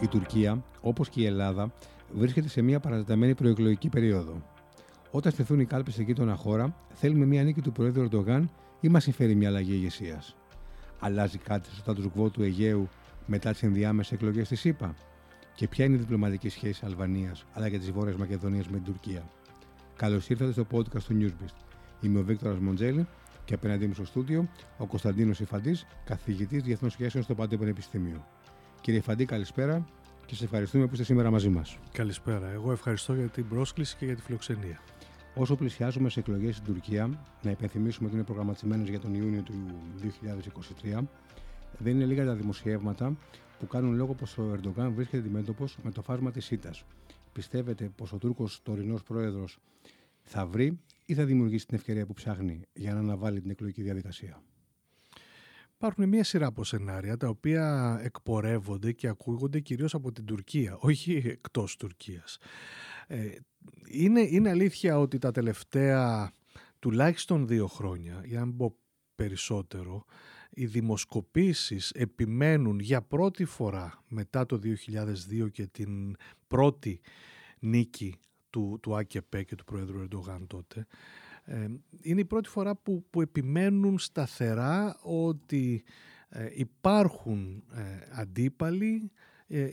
Η Τουρκία, όπως και η Ελλάδα, βρίσκεται σε μια παρατεταμένη προεκλογική περίοδο. Όταν στεθούν οι κάλπες σε γείτονα χώρα, θέλουμε μια νίκη του Προέδρου Ερντογάν ή μας συμφέρει μια αλλαγή ηγεσίας. Αλλάζει κάτι στο status quo του Αιγαίου μετά τις ενδιάμεσες εκλογές της ΣΥΠΑ. Και ποια είναι η διπλωματική σχέση Αλβανίας αλλά και της Βόρειας Μακεδονίας με την Τουρκία; Καλώς ήρθατε στο podcast του Newsbeast. Είμαι ο Βίκτορας Μοντζέλη και απέναντί μου στο στούντιο ο Κωνσταντίνος Ιφαντή, καθηγητής Διεθνών Σχέσεων στο Πάντιο Πανεπιστήμιο. Κύριε Ιφαντή, καλησπέρα και σε ευχαριστούμε που είστε σήμερα μαζί μας. Καλησπέρα. Εγώ ευχαριστώ για την πρόσκληση και για τη φιλοξενία. Όσο πλησιάζουμε σε εκλογές στην Τουρκία, να υπενθυμίσουμε ότι είναι προγραμματισμένες για τον Ιούνιο του 2023, δεν είναι λίγα τα δημοσιεύματα που κάνουν λόγο πως ο Ερντογάν βρίσκεται αντιμέτωπος με το φάσμα της ΣΥΤΑ. Πιστεύετε πως ο Τούρκος τωρινός πρόεδρος θα βρει ή θα δημιουργήσει την ευκαιρία που ψάχνει για να αναβάλει την εκλογική διαδικασία; Υπάρχουν μια σειρά από σενάρια τα οποία εκπορεύονται και ακούγονται κυρίως από την Τουρκία, όχι εκτός Τουρκίας. Ε, είναι, είναι αλήθεια ότι τα τελευταία τουλάχιστον δύο χρόνια, για να πω περισσότερο, οι δημοσκοπήσεις επιμένουν για πρώτη φορά μετά το 2002 και την πρώτη νίκη του, του ΑΚΕΠ και του Πρόεδρου Ερντογάν τότε, ε, είναι η πρώτη φορά που, που επιμένουν σταθερά ότι ε, υπάρχουν ε, αντίπαλοι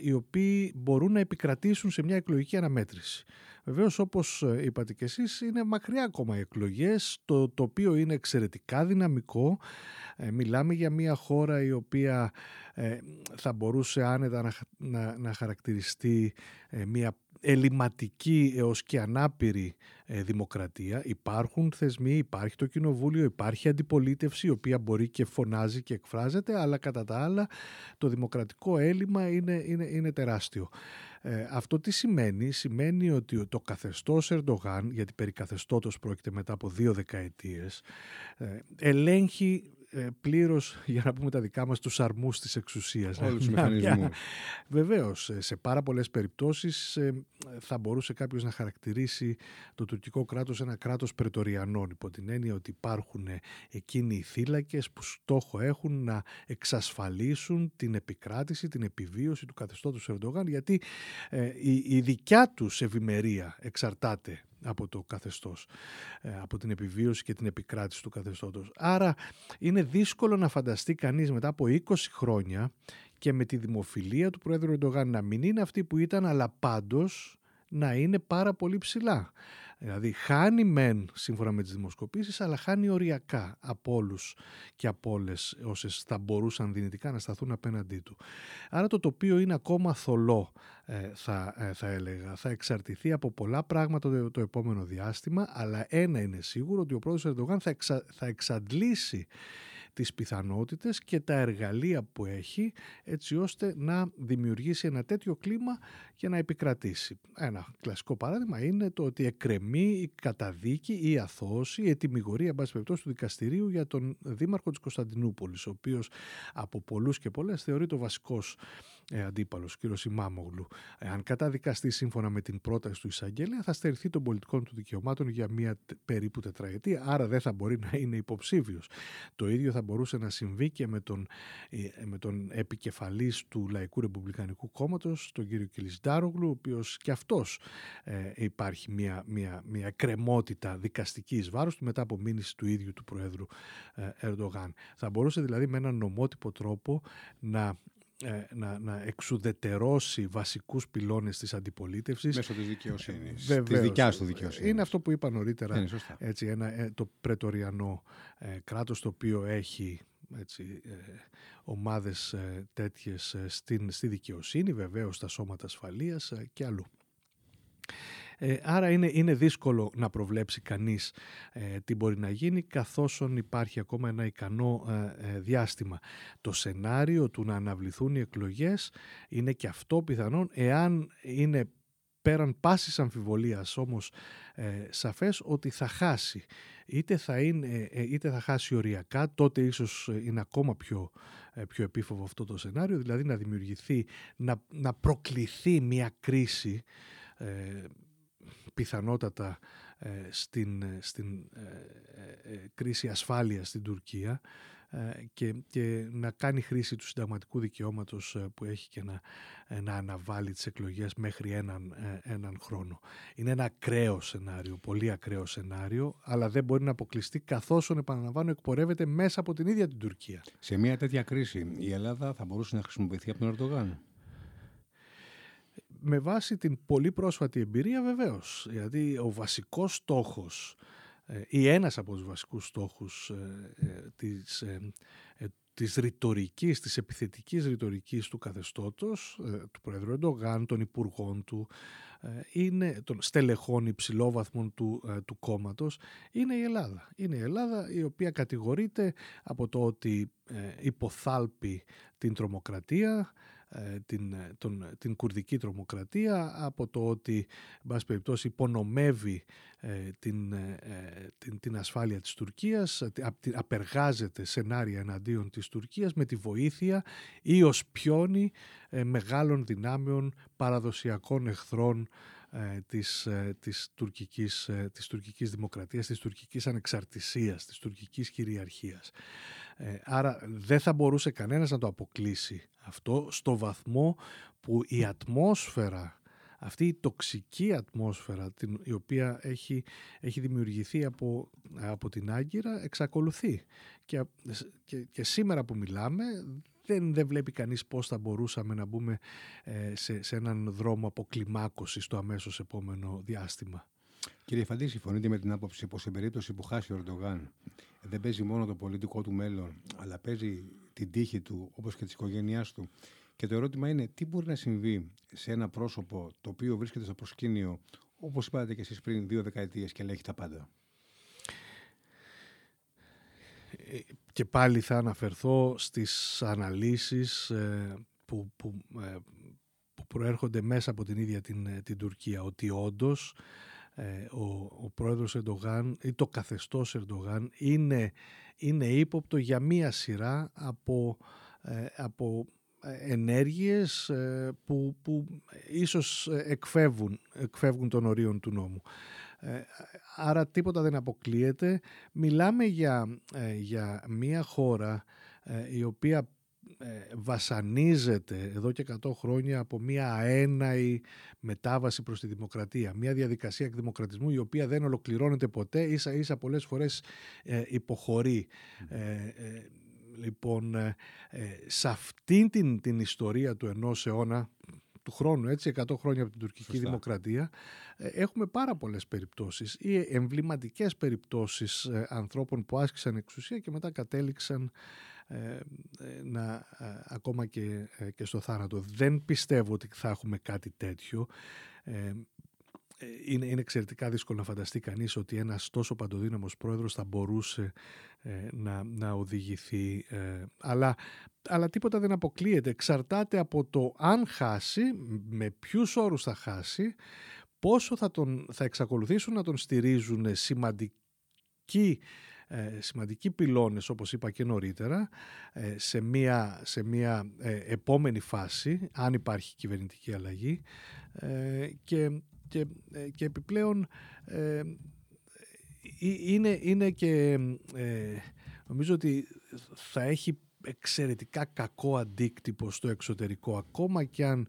οι οποίοι μπορούν να επικρατήσουν σε μια εκλογική αναμέτρηση. Βεβαίως, όπως είπατε και εσείς, είναι μακριά ακόμα οι εκλογές, το οποίο είναι εξαιρετικά δυναμικό. μιλάμε για μια χώρα η οποία θα μπορούσε άνετα να, να, να χαρακτηριστεί μια ελληματική έως και ανάπηρη ε, δημοκρατία. Υπάρχουν θεσμοί, υπάρχει το κοινοβούλιο, υπάρχει αντιπολίτευση η οποία μπορεί και φωνάζει και εκφράζεται αλλά κατά τα άλλα το δημοκρατικό έλλειμμα είναι, είναι, είναι τεράστιο. Ε, αυτό τι σημαίνει, σημαίνει ότι το καθεστώς Ερντογάν, γιατί περί καθεστώτος πρόκειται μετά από δύο δεκαετίες, ε, ελέγχει ε, πλήρως, για να πούμε τα δικά μας, τους αρμούς της εξουσίας. Όλους τους μηχανισμούς. Βεβαίως, σε πάρα πολλές περιπτώσεις ε, θα μπορούσε κάποιος να χαρακτηρίσει το τουρκικό κράτος ένα κράτος πρετοριανών, υπό την έννοια ότι υπάρχουν εκείνοι οι θύλακες που στόχο έχουν να εξασφαλίσουν την επικράτηση, την επιβίωση του καθεστώτος Ερντογάν, γιατί ε, η, η δικιά τους ευημερία εξαρτάται από το καθεστώς, ε, από την επιβίωση και την επικράτηση του καθεστώτος. Άρα είναι δύσκολο να φανταστεί κανείς μετά από 20 χρόνια και με τη δημοφιλία του Πρόεδρου Ερντογάν να μην είναι αυτή που ήταν, αλλά πάντως να είναι πάρα πολύ ψηλά. Δηλαδή χάνει μεν σύμφωνα με τις δημοσκοπήσεις αλλά χάνει οριακά από όλους και από όλες όσες θα μπορούσαν δυνητικά να σταθούν απέναντί του. Άρα το τοπίο είναι ακόμα θολό ε, θα, ε, θα έλεγα. Θα εξαρτηθεί από πολλά πράγματα το, επόμενο διάστημα αλλά ένα είναι σίγουρο ότι ο πρόεδρος Ερντογάν θα, θα εξαντλήσει τις πιθανότητες και τα εργαλεία που έχει έτσι ώστε να δημιουργήσει ένα τέτοιο κλίμα για να επικρατήσει. Ένα κλασικό παράδειγμα είναι το ότι εκκρεμεί η καταδίκη ή η αθώωση, η ετοιμιγορία εν του δικαστηρίου για τον δήμαρχο της Κωνσταντινούπολης, ο οποίος από πολλούς και πολλές θεωρείται ο βασικός ε, αντίπαλος, κύριο Σιμάμογλου. Αν καταδικαστεί σύμφωνα με την πρόταση του εισαγγέλια, θα στερηθεί των πολιτικών του δικαιωμάτων για μία περίπου τετραετία, άρα δεν θα μπορεί να είναι υποψήφιος. Το ίδιο θα μπορούσε να συμβεί και με τον, ε, με τον επικεφαλής του Λαϊκού Ρεπουμπλικανικού Κόμματος, τον κύριο Κιλισντάρογλου, ο οποίος και αυτός ε, υπάρχει μια, μια, μια κρεμότητα δικαστική εις βάρος του μετά από μήνυση του ίδιου του Προέδρου ε, Ερντογάν. Θα μπορούσε δηλαδή με έναν νομότυπο τρόπο να ε, να, να εξουδετερώσει βασικούς πυλώνες της αντιπολίτευσης. Μέσω της δικαιοσύνης, Βεβαίως, της δικιάς του δικαιοσύνης. Είναι αυτό που είπα νωρίτερα, έτσι, ένα, ε, το πρετοριανό ε, κράτος το οποίο έχει έτσι, ε, ομάδες ε, τέτοιες στην, στη δικαιοσύνη, βεβαίως στα σώματα ασφαλείας και αλλού. Ε, άρα είναι, είναι δύσκολο να προβλέψει κανείς ε, τι μπορεί να γίνει καθώς υπάρχει ακόμα ένα ικανό ε, διάστημα. Το σενάριο του να αναβληθούν οι εκλογές είναι και αυτό πιθανόν εάν είναι πέραν πάσης αμφιβολίας όμως ε, σαφές ότι θα χάσει. Είτε θα, είναι, είτε θα χάσει οριακά, τότε ίσως είναι ακόμα πιο, πιο επίφοβο αυτό το σενάριο, δηλαδή να δημιουργηθεί, να, να προκληθεί μια κρίση πιθανότατα ε, στην, ε, στην ε, κρίση ασφάλειας στην Τουρκία ε, και, και να κάνει χρήση του συνταγματικού δικαιώματος ε, που έχει και να, ε, να αναβάλει τις εκλογές μέχρι έναν, έναν χρόνο. Είναι ένα ακραίο σενάριο, πολύ ακραίο σενάριο, αλλά δεν μπορεί να αποκλειστεί καθώς, επαναλαμβάνω, εκπορεύεται μέσα από την ίδια την Τουρκία. Σε μια τέτοια κρίση η Ελλάδα θα μπορούσε να χρησιμοποιηθεί από τον Ερντογάν; Με βάση την πολύ πρόσφατη εμπειρία βεβαίως, γιατί ο βασικός στόχος ή ένας από τους βασικούς στόχους της της ρητορικής, της επιθετικής ρητορικής του καθεστώτος, ε, του Πρόεδρου Εντογάν, των υπουργών του, ε, είναι, των στελεχών υψηλόβαθμων του, ε, του κόμματος, είναι η Ελλάδα. Είναι η Ελλάδα η οποία κατηγορείται από το ότι υποθάλπει την τρομοκρατία, ε, την, ε, τον, την κουρδική τρομοκρατία από το ότι εν περιπτώσει υπονομεύει ε, την, την, την ασφάλεια της Τουρκίας απεργάζεται σενάρια εναντίον της Τουρκίας με τη βοήθεια ή ως πιόνι μεγάλων δυνάμεων παραδοσιακών εχθρών της, της, τουρκικής, της τουρκικής δημοκρατίας, της τουρκικής ανεξαρτησίας, της τουρκικής κυριαρχίας. Άρα δεν θα μπορούσε κανένας να το αποκλείσει αυτό στο βαθμό που η ατμόσφαιρα, αυτή η τοξική ατμόσφαιρα την, η οποία έχει, έχει δημιουργηθεί από, από την Άγκυρα εξακολουθεί. Και, και, σήμερα που μιλάμε δεν, δεν βλέπει κανείς πώς θα μπορούσαμε να μπούμε ε, σε, σε έναν δρόμο αποκλιμάκωσης στο αμέσως επόμενο διάστημα. Κύριε Φαντή, συμφωνείτε με την άποψη πως σε περίπτωση που χάσει ο Ερντογάν δεν παίζει μόνο το πολιτικό του μέλλον, αλλά παίζει την τύχη του όπως και της οικογένειάς του. Και το ερώτημα είναι τι μπορεί να συμβεί σε ένα πρόσωπο το οποίο βρίσκεται στο προσκήνιο, όπως είπατε και εσείς πριν, δύο δεκαετίες και ελέγχει τα πάντα; Ε, και πάλι θα αναφερθώ στις αναλύσεις ε, που, που, ε, που προέρχονται μέσα από την ίδια την, την Τουρκία, ότι όντως ο, ο πρόεδρος Ερντογάν ή το καθεστώς Ερντογάν είναι είναι ύποπτο για μία σειρά από, ε, από ε, ενέργειες ε, που, που ίσως εκφεύγουν, εκφεύγουν των ορίων του νόμου. Άρα τίποτα δεν αποκλείεται. Μιλάμε για, για μία χώρα η οποία βασανίζεται εδώ και 100 χρόνια από μια αέναη μετάβαση προς τη δημοκρατία. Μια διαδικασία εκδημοκρατισμού η οποία δεν ολοκληρώνεται ποτέ, ίσα ίσα πολλές φορές ε, υποχωρεί. Ε, ε, λοιπόν, σε αυτήν την, την ιστορία του ενός αιώνα, του χρόνου, έτσι, 100 χρόνια από την τουρκική δημοκρατία, έχουμε πάρα πολλές περιπτώσεις ή εμβληματικές περιπτώσεις ανθρώπων που άσκησαν εξουσία και μετά κατέληξαν ε, ε, να, ε, ακόμα και, και στο θάνατο. Δεν πιστεύω ότι θα έχουμε κάτι τέτοιο. Είναι, είναι εξαιρετικά δύσκολο να φανταστεί κανείς ότι ένας τόσο παντοδύναμος πρόεδρος θα μπορούσε να, να οδηγηθεί. αλλά, αλλά τίποτα δεν αποκλείεται. Εξαρτάται από το αν χάσει, με ποιους όρους θα χάσει, πόσο θα, τον, θα εξακολουθήσουν να τον στηρίζουν σημαντικοί ε, σημαντικοί πυλώνες όπως είπα και νωρίτερα ε, σε μια, σε μια ε, επόμενη φάση αν υπάρχει κυβερνητική αλλαγή και, και, και επιπλέον είναι, είναι και νομίζω ότι θα έχει εξαιρετικά κακό αντίκτυπο στο εξωτερικό ακόμα και αν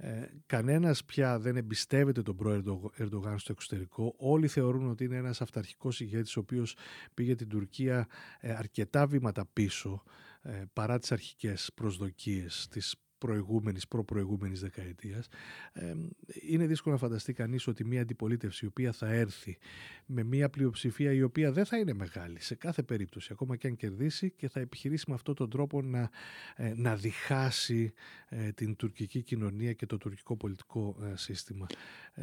ε, κανένας πια δεν εμπιστεύεται τον πρόεδρο Ερντογάν στο εξωτερικό. Όλοι θεωρούν ότι είναι ένας αυταρχικός ηγέτης ο οποίος πήγε την Τουρκία ε, αρκετά βήματα πίσω ε, παρά τις αρχικές προσδοκίες της προηγούμενης, προπροηγούμενης δεκαετίας, είναι δύσκολο να φανταστεί κανείς ότι μια αντιπολίτευση η οποία θα έρθει με μια πλειοψηφία η οποία δεν θα είναι μεγάλη σε κάθε περίπτωση, ακόμα και αν κερδίσει και θα επιχειρήσει με αυτόν τον τρόπο να, ε, να διχάσει ε, την τουρκική κοινωνία και το τουρκικό πολιτικό ε, σύστημα.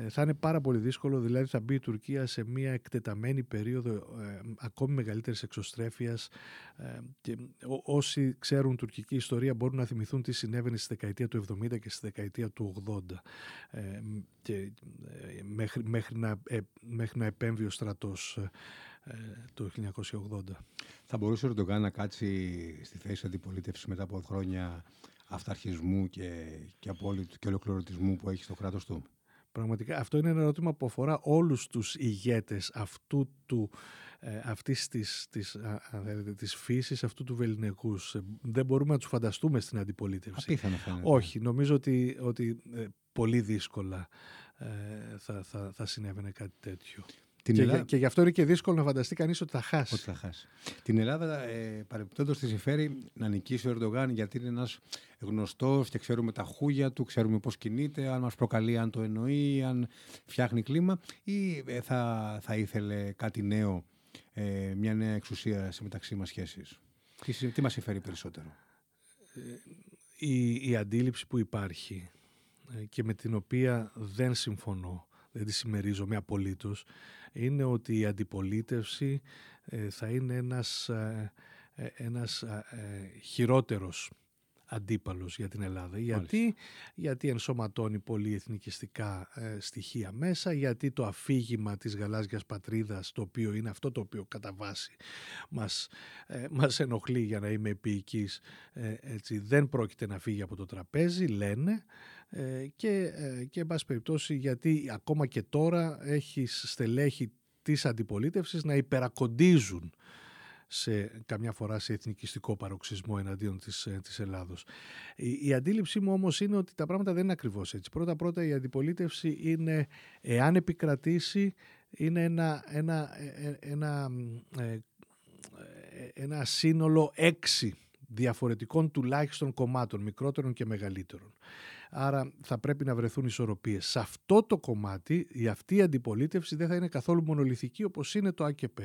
Θα είναι πάρα πολύ δύσκολο, δηλαδή θα μπει η Τουρκία σε μια εκτεταμένη περίοδο ακόμη μεγαλύτερης εξωστρέφειας και όσοι ξέρουν τουρκική ιστορία μπορούν να θυμηθούν τι συνέβαινε στη δεκαετία του 70 και στη δεκαετία του 80 ε, και, ε, μέχρι, μέχρι, να, ε, μέχρι να επέμβει ο στρατός το 1980. Θα μπορούσε ο Ερντογάν να κάτσει στη θέση αντιπολίτευσης μετά από χρόνια αυταρχισμού και, και απόλυτου και ολοκληρωτισμού που έχει στο κράτος του; Πραγματικά αυτό είναι ένα ερώτημα που αφορά όλους τους ηγέτες αυτού του, ε, αυτής της, της, της φύσης, αυτού του βεληνικούς. Ε, δεν μπορούμε να τους φανταστούμε στην αντιπολίτευση. Απίθανο φαίνεται. Όχι, νομίζω ότι, ότι ε, πολύ δύσκολα ε, θα, θα, θα συνέβαινε κάτι τέτοιο. Την και, Ελλάδα... και γι' αυτό είναι και δύσκολο να φανταστεί κανείς ότι θα χάσει. Ότι θα χάσει. Την Ελλάδα, ε, παρεμπιπτόντως, τη συμφέρει να νικήσει ο Ερντογάν γιατί είναι ένας γνωστός και ξέρουμε τα χούγια του, ξέρουμε πώς κινείται, αν μας προκαλεί, αν το εννοεί, αν φτιάχνει κλίμα, ή ε, θα, θα ήθελε κάτι νέο, ε, μια νέα εξουσία σε μεταξύ μας σχέσει. Τι, τι μας συμφέρει περισσότερο; Ε, η, η αντίληψη που υπάρχει ε, και με την οποία δεν συμφωνώ, δεν τη συμμερίζομαι απολύτως, είναι ότι η αντιπολίτευση ε, θα είναι ένας, ε, ε, ένας χειρότερος αντίπαλος για την Ελλάδα. Γιατί, γιατί ενσωματώνει πολύ εθνικιστικά στοιχεία μέσα, γιατί το αφήγημα της γαλάζιας πατρίδας, το οποίο είναι αυτό το οποίο κατά βάση μας, μας ενοχλεί για να είμαι επίοικης, έτσι, δεν πρόκειται να φύγει από το τραπέζι, λένε, ε, και, ε, και εν πάση περιπτώσει γιατί ακόμα και τώρα έχει στελέχη της αντιπολίτευσης να υπερακοντίζουν σε καμιά φορά σε εθνικιστικό παροξισμό εναντίον της, ε, της Ελλάδος. Η, η αντίληψή μου όμως είναι ότι τα πράγματα δεν είναι ακριβώς έτσι. Πρώτα-πρώτα η αντιπολίτευση είναι, εάν επικρατήσει, είναι ένα, ένα, ένα, ένα, ένα σύνολο έξι διαφορετικών τουλάχιστον κομμάτων, μικρότερων και μεγαλύτερων. Άρα θα πρέπει να βρεθούν ισορροπίες. Σε αυτό το κομμάτι η αυτή η αντιπολίτευση δεν θα είναι καθόλου μονολυθική όπως είναι το ΑΚΠ.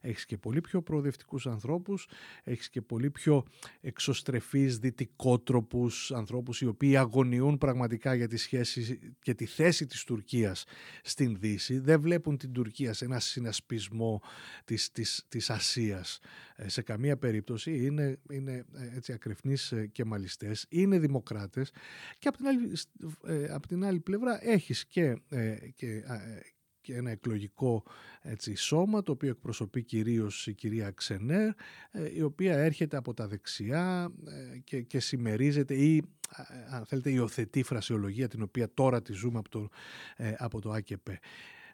Έχεις και πολύ πιο προοδευτικούς ανθρώπους, έχεις και πολύ πιο εξωστρεφείς δυτικότροπους ανθρώπους οι οποίοι αγωνιούν πραγματικά για τη σχέση και τη θέση της Τουρκίας στην Δύση. Δεν βλέπουν την Τουρκία σε ένα συνασπισμό της, της, της Ασίας ε, σε καμία περίπτωση. Είναι, είναι ε, έτσι ακρεφνείς ε, και μαλιστές, είναι δημοκράτες και από την άλλη, από την άλλη πλευρά έχεις και, και, και ένα εκλογικό έτσι, σώμα το οποίο εκπροσωπεί κυρίως η κυρία Ξενέρ η οποία έρχεται από τα δεξιά και, και συμμερίζεται ή αν θέλετε υιοθετεί φρασιολογία την οποία τώρα τη ζούμε από το, από το ΑΚΠ.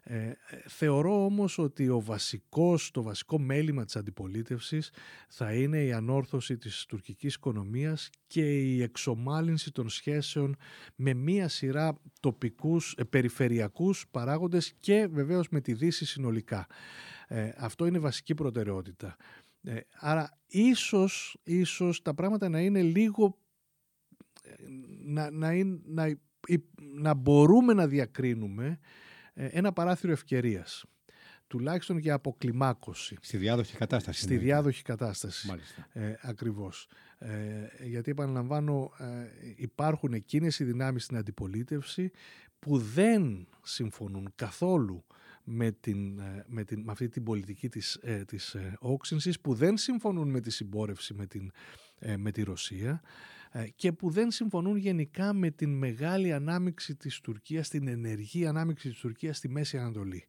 Ε, θεωρώ όμως ότι ο βασικός, το βασικό μέλημα της αντιπολίτευσης θα είναι η ανόρθωση της τουρκικής οικονομίας και η εξομάλυνση των σχέσεων με μία σειρά τοπικούς, ε, περιφερειακούς παράγοντες και βεβαίως με τη Δύση συνολικά. Ε, αυτό είναι βασική προτεραιότητα. Ε, άρα ίσως, ίσως τα πράγματα να είναι λίγο ε, να, να, να, να μπορούμε να διακρίνουμε ε, ένα παράθυρο ευκαιρίας τουλάχιστον για αποκλιμάκωση. Στη διάδοχη κατάσταση. Στη διάδοχη κατάσταση. Μάλιστα. Ε, ακριβώς. Ε, γιατί επαναλαμβάνω ε, υπάρχουν εκείνες οι δυνάμεις στην αντιπολίτευση που δεν συμφωνούν καθόλου με, την, ε, με, την, με αυτή την πολιτική της, ε, της όξυνσης, που δεν συμφωνούν με τη συμπόρευση με, την, με τη Ρωσία ε, και που δεν συμφωνούν γενικά με την μεγάλη ανάμειξη της Τουρκίας, την ενεργή ανάμειξη της Τουρκίας στη Μέση Ανατολή.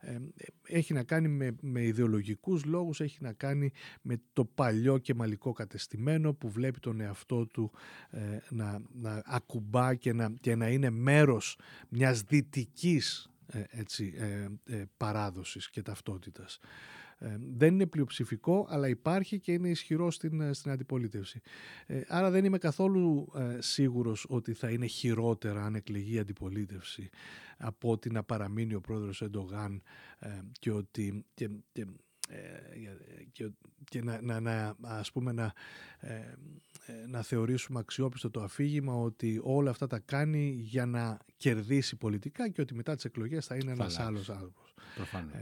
Ε, έχει να κάνει με, με ιδεολογικούς λόγους, έχει να κάνει με το παλιό και μαλλικό κατεστημένο που βλέπει τον εαυτό του ε, να, να ακουμπά και να, και να είναι μέρος μιας δυτικής έτσι, παράδοσης και ταυτότητας. Ε, δεν είναι πλειοψηφικό, αλλά υπάρχει και είναι ισχυρό στην, ε, στην αντιπολίτευση. Ε, άρα δεν είμαι καθόλου ε, σίγουρος ότι θα είναι χειρότερα αν εκλεγεί η αντιπολίτευση από ότι να παραμείνει ο πρόεδρος Εντογάν και ότι... Και, και, και, και να, να, να, ας πούμε να, να θεωρήσουμε αξιόπιστο το αφήγημα ότι όλα αυτά τα κάνει για να κερδίσει πολιτικά και ότι μετά τις εκλογές θα είναι ένας άλλος άνθρωπος.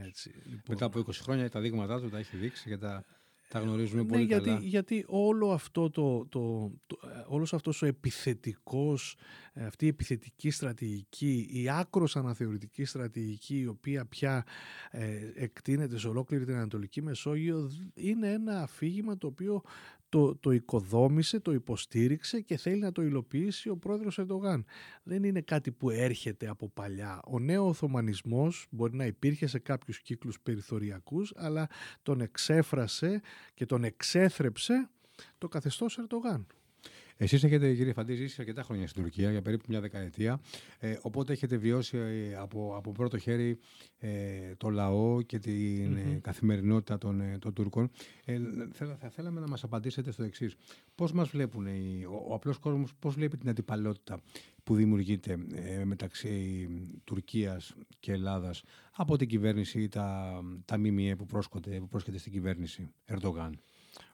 Έτσι, λοιπόν. Μετά από 20 χρόνια τα δείγματά του τα έχει δείξει και τα, τα γνωρίζουμε ναι, πολύ γιατί, καλά. Γιατί όλο αυτό το, το, το, όλος αυτός ο επιθετικός, ε, αυτή η επιθετική στρατηγική, η άκρος αναθεωρητική στρατηγική, η οποία πια ε, εκτείνεται σε ολόκληρη την Ανατολική Μεσόγειο, είναι ένα αφήγημα το οποίο το, το οικοδόμησε, το υποστήριξε και θέλει να το υλοποιήσει ο πρόεδρος Ερντογάν. Δεν είναι κάτι που έρχεται από παλιά. Ο νέο Οθωμανισμός μπορεί να υπήρχε σε κάποιους κύκλους περιθωριακούς, αλλά τον εξέφρασε και τον εξέθρεψε το καθεστώς Ερντογάν. Εσείς έχετε, κύριε Φαντής, ζήσει αρκετά χρόνια στην Τουρκία, για περίπου μια δεκαετία. Ε, οπότε έχετε βιώσει ε, από, από πρώτο χέρι ε, το λαό και την mm καθημερινότητα των, των Τούρκων. Ε, θα, θα θέλαμε να μας απαντήσετε στο εξής. Πώς μας βλέπουν, οι, ο, ο απλός κόσμος, πώς βλέπει την αντιπαλότητα που δημιουργείται ε, μεταξύ Τουρκίας και Ελλάδας από την κυβέρνηση ή τα, τα ΜΜΕ που, πρόσκονται, που πρόσκειται στην κυβέρνηση Ερντογάν;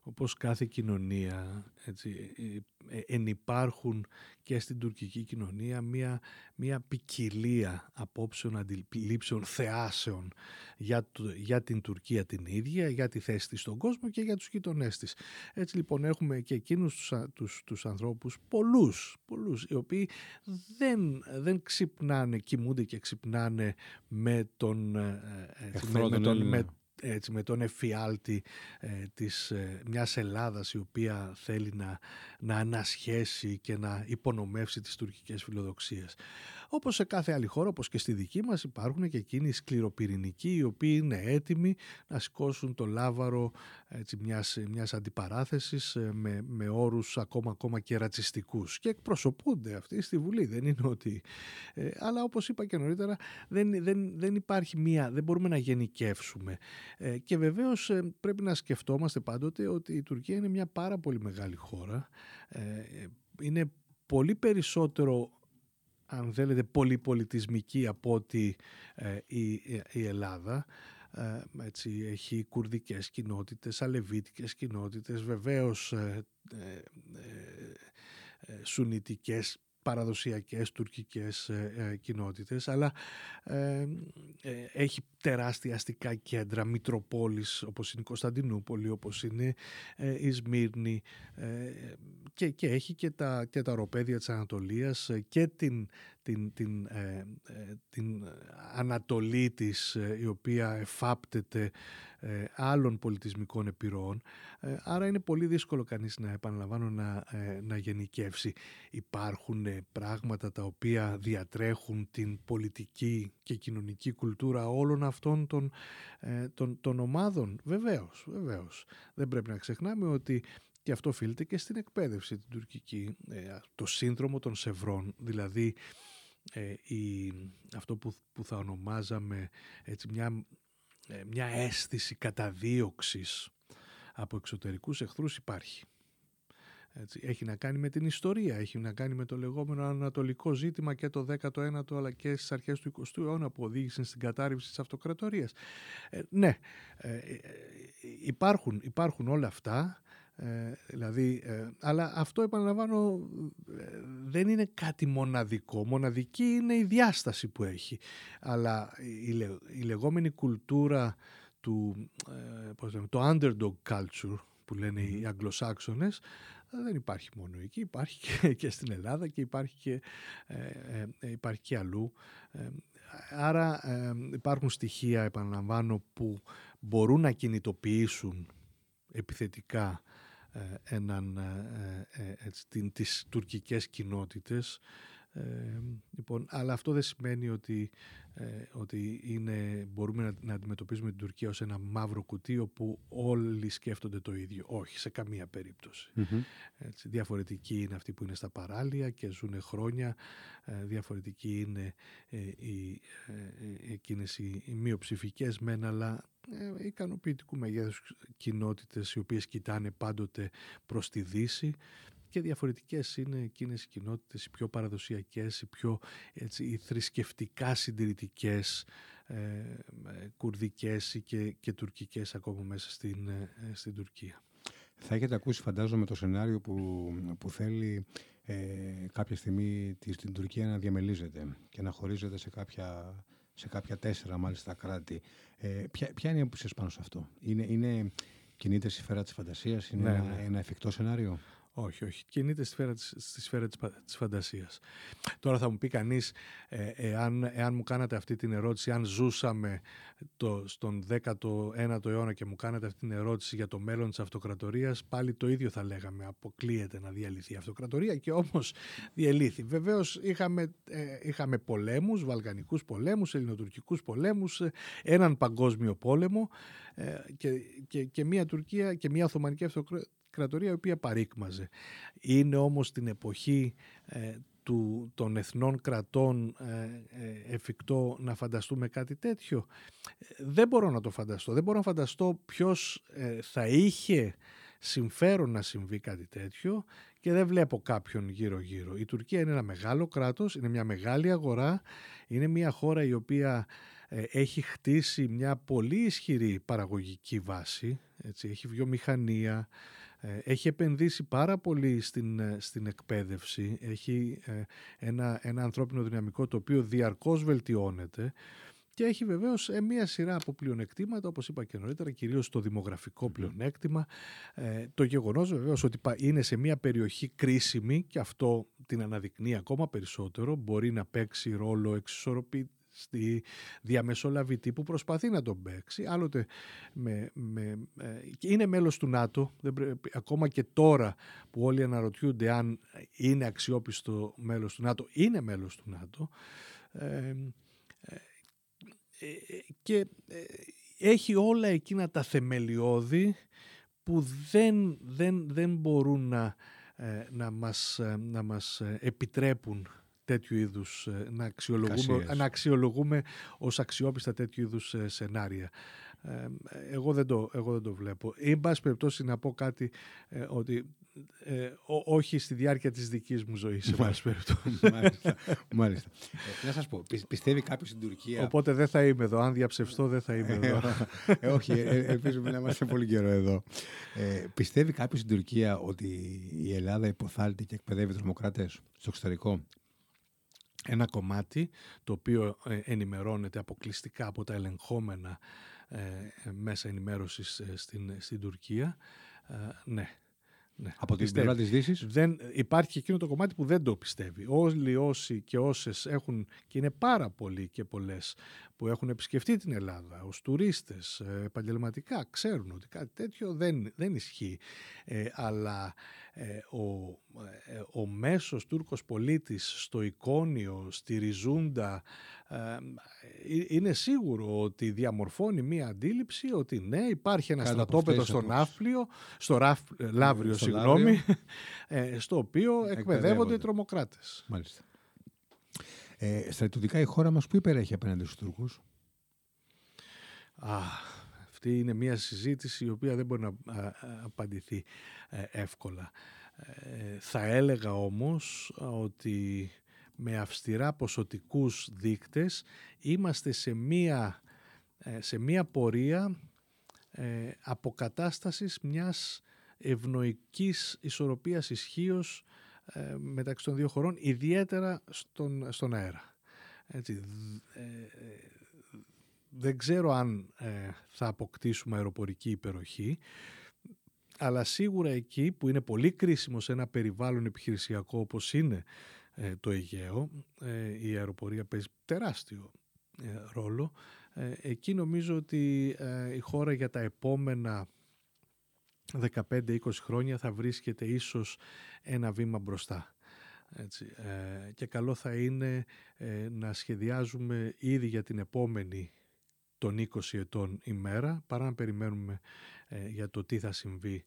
Όπως κάθε κοινωνία έτσι, ε, ε, ενυπάρχουν και στην τουρκική κοινωνία μια, μια ποικιλία απόψεων, αντιλήψεων, θεάσεων για, για την Τουρκία την ίδια, για τη θέση της στον κόσμο και για τους γειτονές της. Έτσι λοιπόν έχουμε και εκείνους τους, τους, τους ανθρώπους, πολλούς, πολλούς, οι οποίοι δεν, δεν ξυπνάνε, κοιμούνται και ξυπνάνε με τον, ε, έτσι, με, τον, με, έτσι, με τον εφιάλτη ε, της, ε, μιας Ελλάδας η οποία θέλει να, να ανασχέσει και να υπονομεύσει τις τουρκικές φιλοδοξίες. Όπως σε κάθε άλλη χώρα, όπως και στη δική μας, υπάρχουν και εκείνοι σκληροπυρηνικοί οι οποίοι είναι έτοιμοι να σηκώσουν το λάβαρο έτσι, μιας, μιας αντιπαράθεσης ε, με, με όρους ακόμα, ακόμα και ρατσιστικούς. Και εκπροσωπούνται αυτοί στη Βουλή, δεν είναι ότι... Ε, αλλά όπως είπα και νωρίτερα, δεν, δεν, δεν υπάρχει μία, δεν μπορούμε να γενικεύσουμε. Ε, και βεβαίως ε, πρέπει να σκεφτόμαστε πάντοτε ότι η Τουρκία είναι μια πάρα πολύ μεγάλη χώρα. Ε, είναι πολύ περισσότερο αν θέλετε, πολυπολιτισμική από ότι ε, η, η Ελλάδα. Ε, έτσι, έχει κουρδικές κοινότητες, αλεβίτικες κοινότητες, βεβαίως ε, ε, ε σουνιτικές παραδοσιακές τουρκικές ε, ε, κοινότητες αλλά ε, έχει τεράστια αστικά κέντρα, Μητροπόλεις όπως είναι η Κωνσταντινούπολη, όπως είναι η Σμύρνη και, και έχει και τα, και τα ροπέδια της Ανατολίας και την, την, την, την Ανατολή της η οποία εφάπτεται ε, άλλων πολιτισμικών επιρροών. Ε, άρα είναι πολύ δύσκολο κανείς να επαναλαμβάνω να, ε, να γενικεύσει. Υπάρχουν πράγματα τα οποία διατρέχουν την πολιτική και κοινωνική κουλτούρα όλων αυτών των, των, των ομάδων. Βεβαίως, βεβαίως. Δεν πρέπει να ξεχνάμε ότι και αυτό οφείλεται και στην εκπαίδευση την τουρκική, το σύνδρομο των σευρών, δηλαδή η, αυτό που, που θα ονομάζαμε έτσι, μια ε, μια αίσθηση καταδίωξης από εξωτερικούς εχθρούς υπάρχει. Έτσι, έχει να κάνει με την ιστορία, έχει να κάνει με το λεγόμενο ανατολικό ζήτημα και το 19ο αλλά και στις αρχές του 20ου αιώνα που οδήγησαν στην κατάρριψη της αυτοκρατορίας. Ε, ναι, ε, υπάρχουν, υπάρχουν όλα αυτά ε, δηλαδή, ε, αλλά αυτό επαναλαμβάνω ε, δεν είναι κάτι μοναδικό. Μοναδική είναι η διάσταση που έχει. Αλλά η, λεγόμενη κουλτούρα του το underdog culture που λένε οι Αγγλοσάξονες δεν υπάρχει μόνο εκεί, υπάρχει και, στην Ελλάδα και υπάρχει και, υπάρχει και αλλού. άρα υπάρχουν στοιχεία, επαναλαμβάνω, που μπορούν να κινητοποιήσουν επιθετικά ε, έναν, ε, ε, έτσι, την, τις τουρκικές κοινότητες ε, λοιπόν, αλλά αυτό δεν σημαίνει ότι, ότι είναι, μπορούμε να, να αντιμετωπίζουμε την Τουρκία ως ένα μαύρο κουτί όπου όλοι σκέφτονται το ίδιο. Όχι, σε καμία Έτσι, διαφορετικοί είναι αυτοί που είναι στα παράλια και ζουν χρόνια. Ε, διαφορετικοί είναι ε, οι, ε, εκείνες οι, οι μειοψηφικές μεν, αλλά ε, ικανοποιητικού μεγέθους κοινότητες οι οποίες κοιτάνε πάντοτε προς τη Δύση και διαφορετικές είναι εκείνες οι κοινότητες οι πιο παραδοσιακές, οι πιο έτσι, οι θρησκευτικά συντηρητικές ε, κουρδικές και, και τουρκικές ακόμα μέσα στην, ε, στην Τουρκία. Θα έχετε ακούσει φαντάζομαι το σενάριο που, που θέλει ε, κάποια στιγμή την Τουρκία να διαμελίζεται και να χωρίζεται σε κάποια, σε κάποια τέσσερα μάλιστα κράτη. Ε, ποια, ποια είναι η άποψη πάνω σε αυτό; Είναι, είναι κινείται στη σφαίρα της φαντασίας, είναι ναι, ένα, ναι. ένα εφικτό σενάριο; Όχι, όχι. Κινείται στη σφαίρα της, στη σφαίρα της, της φαντασίας. Τώρα θα μου πει κανείς, ε, εάν, εάν μου κάνατε αυτή την ερώτηση, αν ζούσαμε το, στον 19ο αιώνα και μου κάνατε αυτή την ερώτηση για το μέλλον της αυτοκρατορίας, πάλι το ίδιο θα λέγαμε. Αποκλείεται να διαλυθεί η αυτοκρατορία και όμως διελύθη. Βεβαίως είχαμε, ε, είχαμε πολέμους, βαλκανικούς πολέμους, ελληνοτουρκικούς πολέμους, ε, έναν παγκόσμιο πόλεμο ε, και, και, και μια Τουρκία και μια Οθωμανική αυτοκρατορία αυτοκρατορία η οποία παρήκμαζε. Είναι όμως την εποχή του, των εθνών κρατών ε, εφικτό να φανταστούμε κάτι τέτοιο. Δεν μπορώ να το φανταστώ. Δεν μπορώ να φανταστώ ποιος θα είχε συμφέρον να συμβεί κάτι τέτοιο και δεν βλέπω κάποιον γύρω-γύρω. Η Τουρκία είναι ένα μεγάλο κράτος, είναι μια μεγάλη αγορά, είναι μια χώρα η οποία ε, έχει χτίσει μια πολύ ισχυρή παραγωγική βάση, έτσι, έχει βιομηχανία, ε, έχει επενδύσει πάρα πολύ στην, ε, στην εκπαίδευση, έχει ένα, ένα ανθρώπινο δυναμικό το οποίο διαρκώς βελτιώνεται και έχει βεβαίως ε, μία σειρά από πλεονεκτήματα, όπως είπα και νωρίτερα, κυρίως το δημογραφικό πλεονέκτημα, ε, το γεγονός βεβαίως ότι είναι σε μία περιοχή κρίσιμη και αυτό την αναδεικνύει ακόμα περισσότερο, μπορεί να παίξει ρόλο εξισορροπή στη διαμεσολαβητή που προσπαθεί να τον παίξει. Άλλοτε με, με, ε, είναι μέλος του ΝΑΤΟ, δεν ακόμα και τώρα που όλοι αναρωτιούνται αν είναι αξιόπιστο μέλος του ΝΑΤΟ, είναι μέλος του ΝΑΤΟ. Ε, ε, και ε, έχει όλα εκείνα τα θεμελιώδη που δεν, δεν, δεν μπορούν να, ε, να, μας, να μας επιτρέπουν τέτοιου είδους να αξιολογούμε, να αξιολογούμε ως αξιόπιστα τέτοιου είδους σενάρια. εγώ, δεν το, εγώ δεν το βλέπω. Ή, πάση περιπτώσει, να πω κάτι ότι ε, όχι στη διάρκεια της δικής μου ζωής, σε μάλιστα. μάλιστα. μάλιστα. Ε, να σας πω, πιστεύει κάποιος στην Τουρκία... Οπότε δεν θα είμαι εδώ, αν διαψευστώ δεν θα είμαι εδώ. ε, όχι, ε, ε, ελπίζουμε να είμαστε πολύ καιρό εδώ. Ε, πιστεύει κάποιος στην Τουρκία ότι η Ελλάδα υποθάλτει και εκπαιδεύει τρομοκράτες στο εξωτερικό; Ένα κομμάτι το οποίο ενημερώνεται αποκλειστικά από τα ελεγχόμενα μέσα ενημέρωσης στην, στην Τουρκία, ναι, ναι. Από την πλευρά της Δύσης; Δεν, υπάρχει εκείνο το κομμάτι που δεν το πιστεύει. Όλοι όσοι και όσες έχουν, και είναι πάρα πολλοί και πολλές, που έχουν επισκεφτεί την Ελλάδα ως τουρίστες, ε, επαγγελματικά, ξέρουν ότι κάτι τέτοιο δεν, δεν ισχύει. Ε, αλλά ε, ο, ε, ο μέσος Τούρκος πολίτης στο εικόνιο, στη Ριζούντα, ε, είναι σίγουρο ότι διαμορφώνει μία αντίληψη ότι ναι υπάρχει ένας στρατόπεδο στο Ναύπλιο, στο ραφ, Λαύριο, στο, συγγνώμη, στο οποίο εκπαιδεύονται οι τρομοκράτες. Μάλιστα. Ε, στρατιωτικά η χώρα μας που υπερέχει απέναντι στους Τούρκους; Α, αυτή είναι μια συζήτηση η οποία δεν μπορεί να απαντηθεί εύκολα. Θα έλεγα όμως ότι με αυστηρά ποσοτικούς δείκτες είμαστε σε μία, ε, σε μία πορεία ε, αποκατάστασης μιας ευνοϊκής ισορροπίας ισχύως ε, μεταξύ των δύο χωρών, ιδιαίτερα στον, στον αέρα. Έτσι, ε, δεν ξέρω αν θα αποκτήσουμε αεροπορική υπεροχή, αλλά σίγουρα εκεί που είναι πολύ κρίσιμο σε ένα περιβάλλον επιχειρησιακό όπως είναι ε, το Αιγαίο. Ε, η αεροπορία παίζει τεράστιο ε, ρόλο. Εκεί νομίζω ότι η χώρα για τα επόμενα 15-20 χρόνια θα βρίσκεται ίσως ένα βήμα μπροστά. Έτσι. και καλό θα είναι να σχεδιάζουμε ήδη για την επόμενη των 20 ετών ημέρα παρά να περιμένουμε για το τι θα συμβεί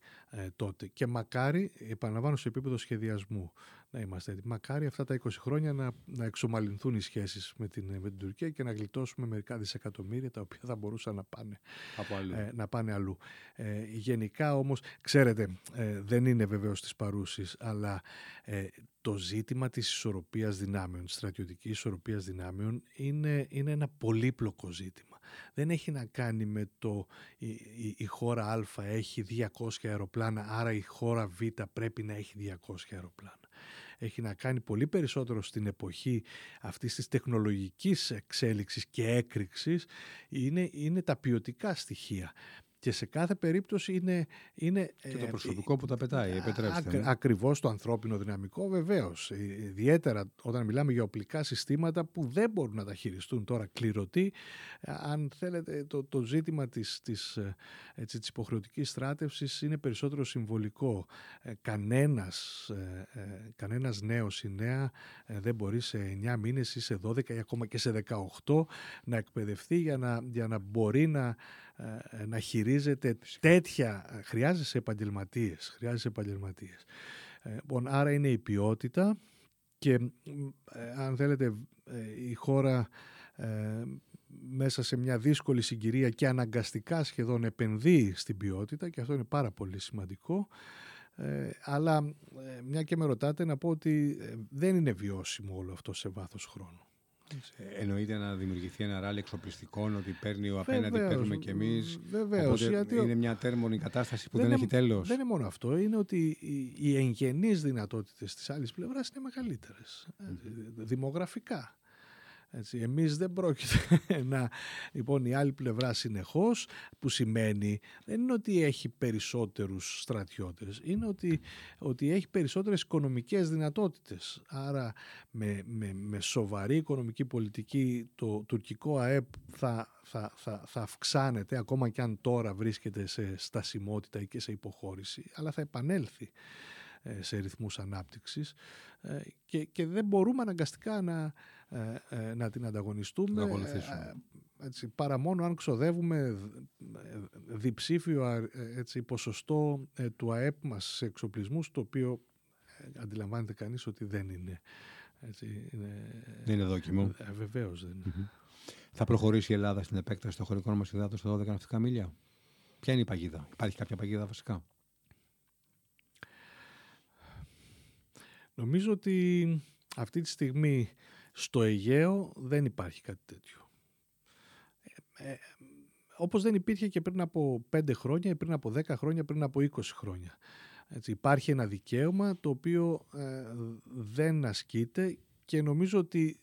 τότε. Και μακάρι, επαναλαμβάνω σε επίπεδο σχεδιασμού, να είμαστε έτοιμοι. Μακάρι αυτά τα 20 χρόνια να, να εξομαλυνθούν οι σχέσεις με την, με την Τουρκία και να γλιτώσουμε μερικά δισεκατομμύρια τα οποία θα μπορούσαν να πάνε, Από αλλού. Ε, να πάνε αλλού. Ε, γενικά όμως, ξέρετε, ε, δεν είναι βεβαίως της παρούσης, αλλά ε, το ζήτημα της ισορροπίας δυνάμεων, της στρατιωτικής ισορροπίας δυνάμεων είναι, είναι ένα πολύπλοκο ζήτημα. Δεν έχει να κάνει με το η, η, η χώρα Α έχει 200 αεροπλάνα, άρα η χώρα Β πρέπει να έχει 200 αεροπλάνα έχει να κάνει πολύ περισσότερο στην εποχή αυτής της τεχνολογικής εξέλιξης και έκρηξης είναι, είναι τα ποιοτικά στοιχεία. Και σε κάθε περίπτωση είναι... είναι και το ε, προσωπικό που τα πετάει, επιτρέψτε. Ακ, ακριβώς το ανθρώπινο δυναμικό βεβαίως. Ε, ιδιαίτερα όταν μιλάμε για οπλικά συστήματα που δεν μπορούν να τα χειριστούν τώρα κληρωτοί. Αν θέλετε το, το ζήτημα της, της, ε, έτσι, της υποχρεωτικής στράτευσης είναι περισσότερο συμβολικό. κανένας, κανένας νέος ή νέα δεν μπορεί σε 9 μήνες ή σε 12 ή ακόμα και σε 18 να εκπαιδευτεί για να, για να μπορεί να ε, να χειρίζεται τέτοια, χρειάζεσαι επαγγελματίες, χρειάζεσαι επαγγελματίες. Λοιπόν, άρα είναι η ποιότητα και αν θέλετε η χώρα μέσα σε μια δύσκολη συγκυρία και αναγκαστικά σχεδόν επενδύει στην ποιότητα και αυτό είναι πάρα πολύ σημαντικό. Ε, αλλά ε, μια και με ρωτάτε να πω ότι ε, δεν είναι βιώσιμο όλο αυτό σε βάθος χρόνου. Ε, εννοείται να δημιουργηθεί ένα ράλι εξοπλιστικών, ότι παίρνει ο απέναντι, Βεβαίως, παίρνουμε κι εμείς. Βεβαίως. Είναι μια τέρμονη κατάσταση που δεν, δεν έχει τέλος. Δεν είναι μόνο αυτό. Είναι ότι οι, οι εγγενείς δυνατότητες της άλλης πλευράς είναι μεγαλύτερες. Δημογραφικά. Έτσι, εμείς δεν πρόκειται να... Λοιπόν, η άλλη πλευρά συνεχώς, που σημαίνει δεν είναι ότι έχει περισσότερους στρατιώτες, είναι ότι, ότι έχει περισσότερες οικονομικές δυνατότητες. Άρα με, με, με σοβαρή οικονομική πολιτική το τουρκικό ΑΕΠ θα, θα, θα, θα αυξάνεται, ακόμα και αν τώρα βρίσκεται σε στασιμότητα ή και σε υποχώρηση, αλλά θα επανέλθει ε, σε ρυθμούς ανάπτυξης ε, και, και δεν μπορούμε αναγκαστικά να, ε, να την ανταγωνιστούμε έτσι, παρά μόνο αν ξοδεύουμε διψήφιο έτσι, ποσοστό του ΑΕΠ μας σε εξοπλισμούς το οποίο αντιλαμβάνεται κανείς ότι δεν είναι έτσι, είναι, δεν είναι δόκιμο. Ε, βεβαίως δεν είναι. Θα προχωρήσει η Ελλάδα στην επέκταση των χωρικών μας υδάτων στα 12 ναυτικά μίλια; Ποια είναι η παγίδα; Υπάρχει κάποια παγίδα βασικά; Νομίζω ότι αυτή τη στιγμή στο Αιγαίο δεν υπάρχει κάτι τέτοιο. Ε, ε, όπως δεν υπήρχε και πριν από 5 χρόνια, πριν από 10 χρόνια, πριν από 20 χρόνια. Έτσι, υπάρχει ένα δικαίωμα το οποίο ε, δεν ασκείται και νομίζω ότι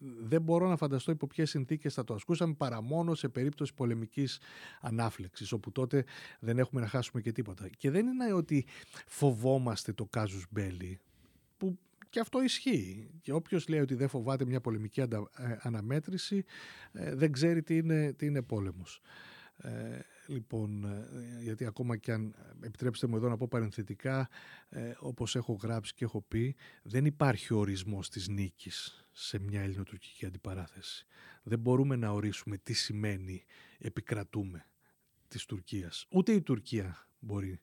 δεν μπορώ να φανταστώ υπό ποιες συνθήκες θα το ασκούσαμε παρά μόνο σε περίπτωση πολεμικής ανάφλεξης όπου τότε δεν έχουμε να χάσουμε και τίποτα. Και δεν είναι ότι φοβόμαστε το κάζους μπέλι που και αυτό ισχύει. Και όποιος λέει ότι δεν φοβάται μια πολεμική ε, αναμέτρηση, ε, δεν ξέρει τι είναι, τι είναι πόλεμος. Ε, λοιπόν, γιατί ακόμα και αν επιτρέψτε μου εδώ να πω παρενθετικά, ε, όπως έχω γράψει και έχω πει, δεν υπάρχει ορισμός της νίκης σε μια ελληνοτουρκική αντιπαράθεση. Δεν μπορούμε να ορίσουμε τι σημαίνει επικρατούμε της Τουρκίας. Ούτε η Τουρκία μπορεί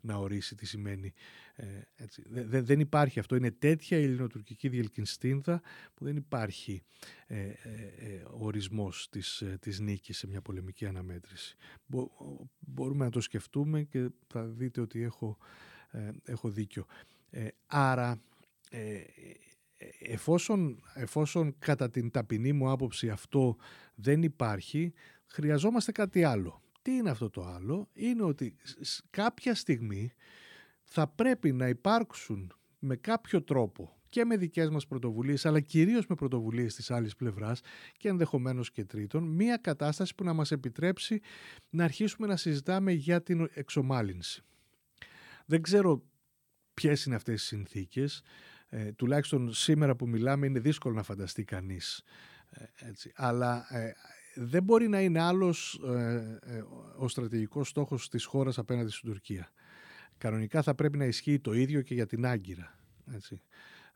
να ορίσει τι σημαίνει. Ε, έτσι. δεν υπάρχει αυτό. Είναι τέτοια η ελληνοτουρκική διελκυνστίνδα που δεν υπάρχει ε, ε, ε ορισμός της, ε, της νίκης σε μια πολεμική αναμέτρηση. μπορούμε να το σκεφτούμε και θα δείτε ότι έχω, έχω δίκιο. άρα εφόσον, εφόσον κατά την ταπεινή μου άποψη αυτό δεν υπάρχει, χρειαζόμαστε κάτι άλλο. Τι είναι αυτό το άλλο, είναι ότι κάποια στιγμή θα πρέπει να υπάρξουν με κάποιο τρόπο και με δικές μας πρωτοβουλίες αλλά κυρίως με πρωτοβουλίες της άλλης πλευράς και ενδεχομένως και τρίτον μία κατάσταση που να μας επιτρέψει να αρχίσουμε να συζητάμε για την εξομάλυνση. Δεν ξέρω ποιες είναι αυτές οι συνθήκες, ε, τουλάχιστον σήμερα που μιλάμε είναι δύσκολο να φανταστεί κανείς. Ε, έτσι. Αλλά ε, δεν μπορεί να είναι άλλος ε, ε, ο στρατηγικός στόχος της χώρας απέναντι στην Τουρκία. Κανονικά θα πρέπει να ισχύει το ίδιο και για την Άγκυρα. Έτσι.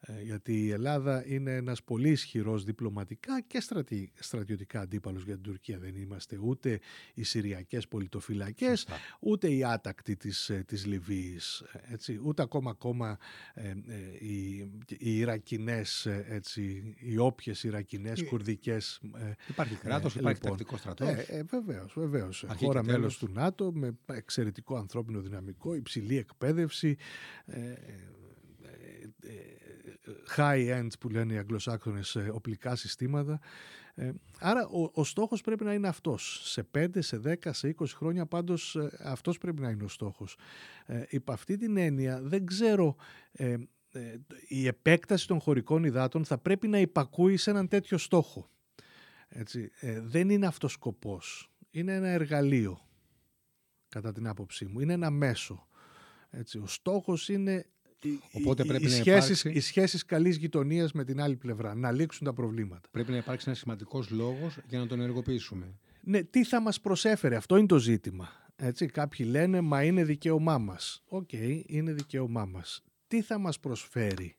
Ε, γιατί η Ελλάδα είναι ένας πολύ ισχυρός διπλωματικά και στρατι, στρατιωτικά αντίπαλος για την Τουρκία. Δεν είμαστε ούτε οι Συριακές πολιτοφυλακές, ούτε οι άτακτοι της, ε, της Λιβύης, έτσι, ούτε ακόμα ακόμα ε, ε, οι, οι Ιρακινές, έτσι, οι όποιες Ιρακινές, ε, κουρδικές... υπάρχει κράτος, υπάρχει λοιπόν, τακτικός στρατός. Ε, βεβαίως, βεβαίως. Χώρα μέλος του ΝΑΤΟ με εξαιρετικό ανθρώπινο δυναμικό, υψηλή εκπαίδευση, high-end που λένε οι αγγλοσάξονες ε, οπλικά συστήματα. Ε, άρα ο, ο στόχος πρέπει να είναι αυτός. Σε 5, σε 10, σε 20 χρόνια πάντως ε, αυτός πρέπει να είναι ο στόχος. Ε, υπ' αυτή την έννοια δεν ξέρω... Ε, η επέκταση των χωρικών υδάτων θα πρέπει να υπακούει σε έναν τέτοιο στόχο. Έτσι, δεν είναι αυτός σκοπός. Είναι ένα εργαλείο, κατά την άποψή μου. Είναι ένα μέσο. Έτσι, ο στόχος είναι Οπότε πρέπει οι, να σχέσεις, υπάρξει... οι σχέσεις καλής γειτονίας με την άλλη πλευρά, να λήξουν τα προβλήματα. Πρέπει να υπάρξει ένας σημαντικός λόγος για να τον ενεργοποιήσουμε. Ναι, τι θα μας προσέφερε, αυτό είναι το ζήτημα. Έτσι, κάποιοι λένε, μα είναι δικαίωμά μας. Οκ, είναι δικαίωμά μας. Τι θα μας προσφέρει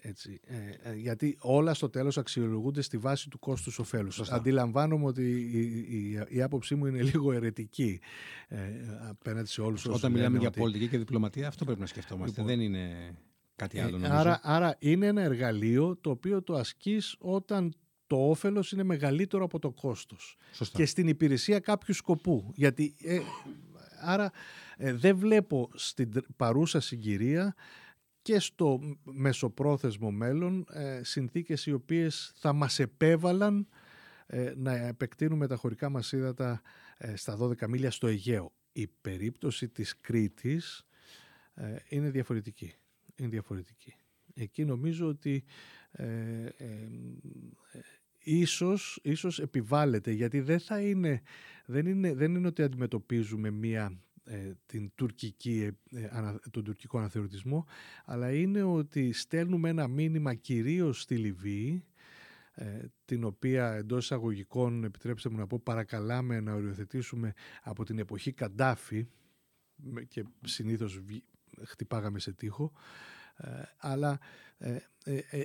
Έτσι, ε, ε, γιατί όλα στο τέλος αξιολογούνται στη βάση του κόστους ωφέλους. Αντιλαμβάνομαι ότι η, η, η, άποψή μου είναι λίγο αιρετική ε, απέναντι σε όλους Όταν μιλάμε για πολιτική και διπλωματία αυτό πρέπει να σκεφτόμαστε. Λοιπόν, Δεν είναι κάτι άλλο νομίζω. Άρα, άρα είναι ένα εργαλείο το οποίο το ασκείς όταν το όφελος είναι μεγαλύτερο από το κόστος. Και στην υπηρεσία κάποιου σκοπού. Γιατί, άρα δεν βλέπω στην παρούσα συγκυρία και στο μεσοπρόθεσμο μέλλον ε, συνθήκες οι οποίες θα μας επέβαλαν ε, να επεκτείνουμε τα χωρικά μας ύδατα ε, στα 12 μίλια στο Αιγαίο. Η περίπτωση της Κρήτης ε, είναι διαφορετική. Είναι διαφορετική. Εκεί νομίζω ότι ίσως, ίσως επιβάλλεται γιατί δεν θα είναι, δεν είναι, δεν είναι ότι αντιμετωπίζουμε μία ε, την τουρκική, ε, τον τουρκικό αναθεωρητισμό, αλλά είναι ότι στέλνουμε ένα μήνυμα κυρίως στη Λιβύη, ε, την οποία εντός εισαγωγικών, επιτρέψτε μου να πω, παρακαλάμε να οριοθετήσουμε από την εποχή Καντάφη και συνήθως χτυπάγαμε σε τείχο, αλλά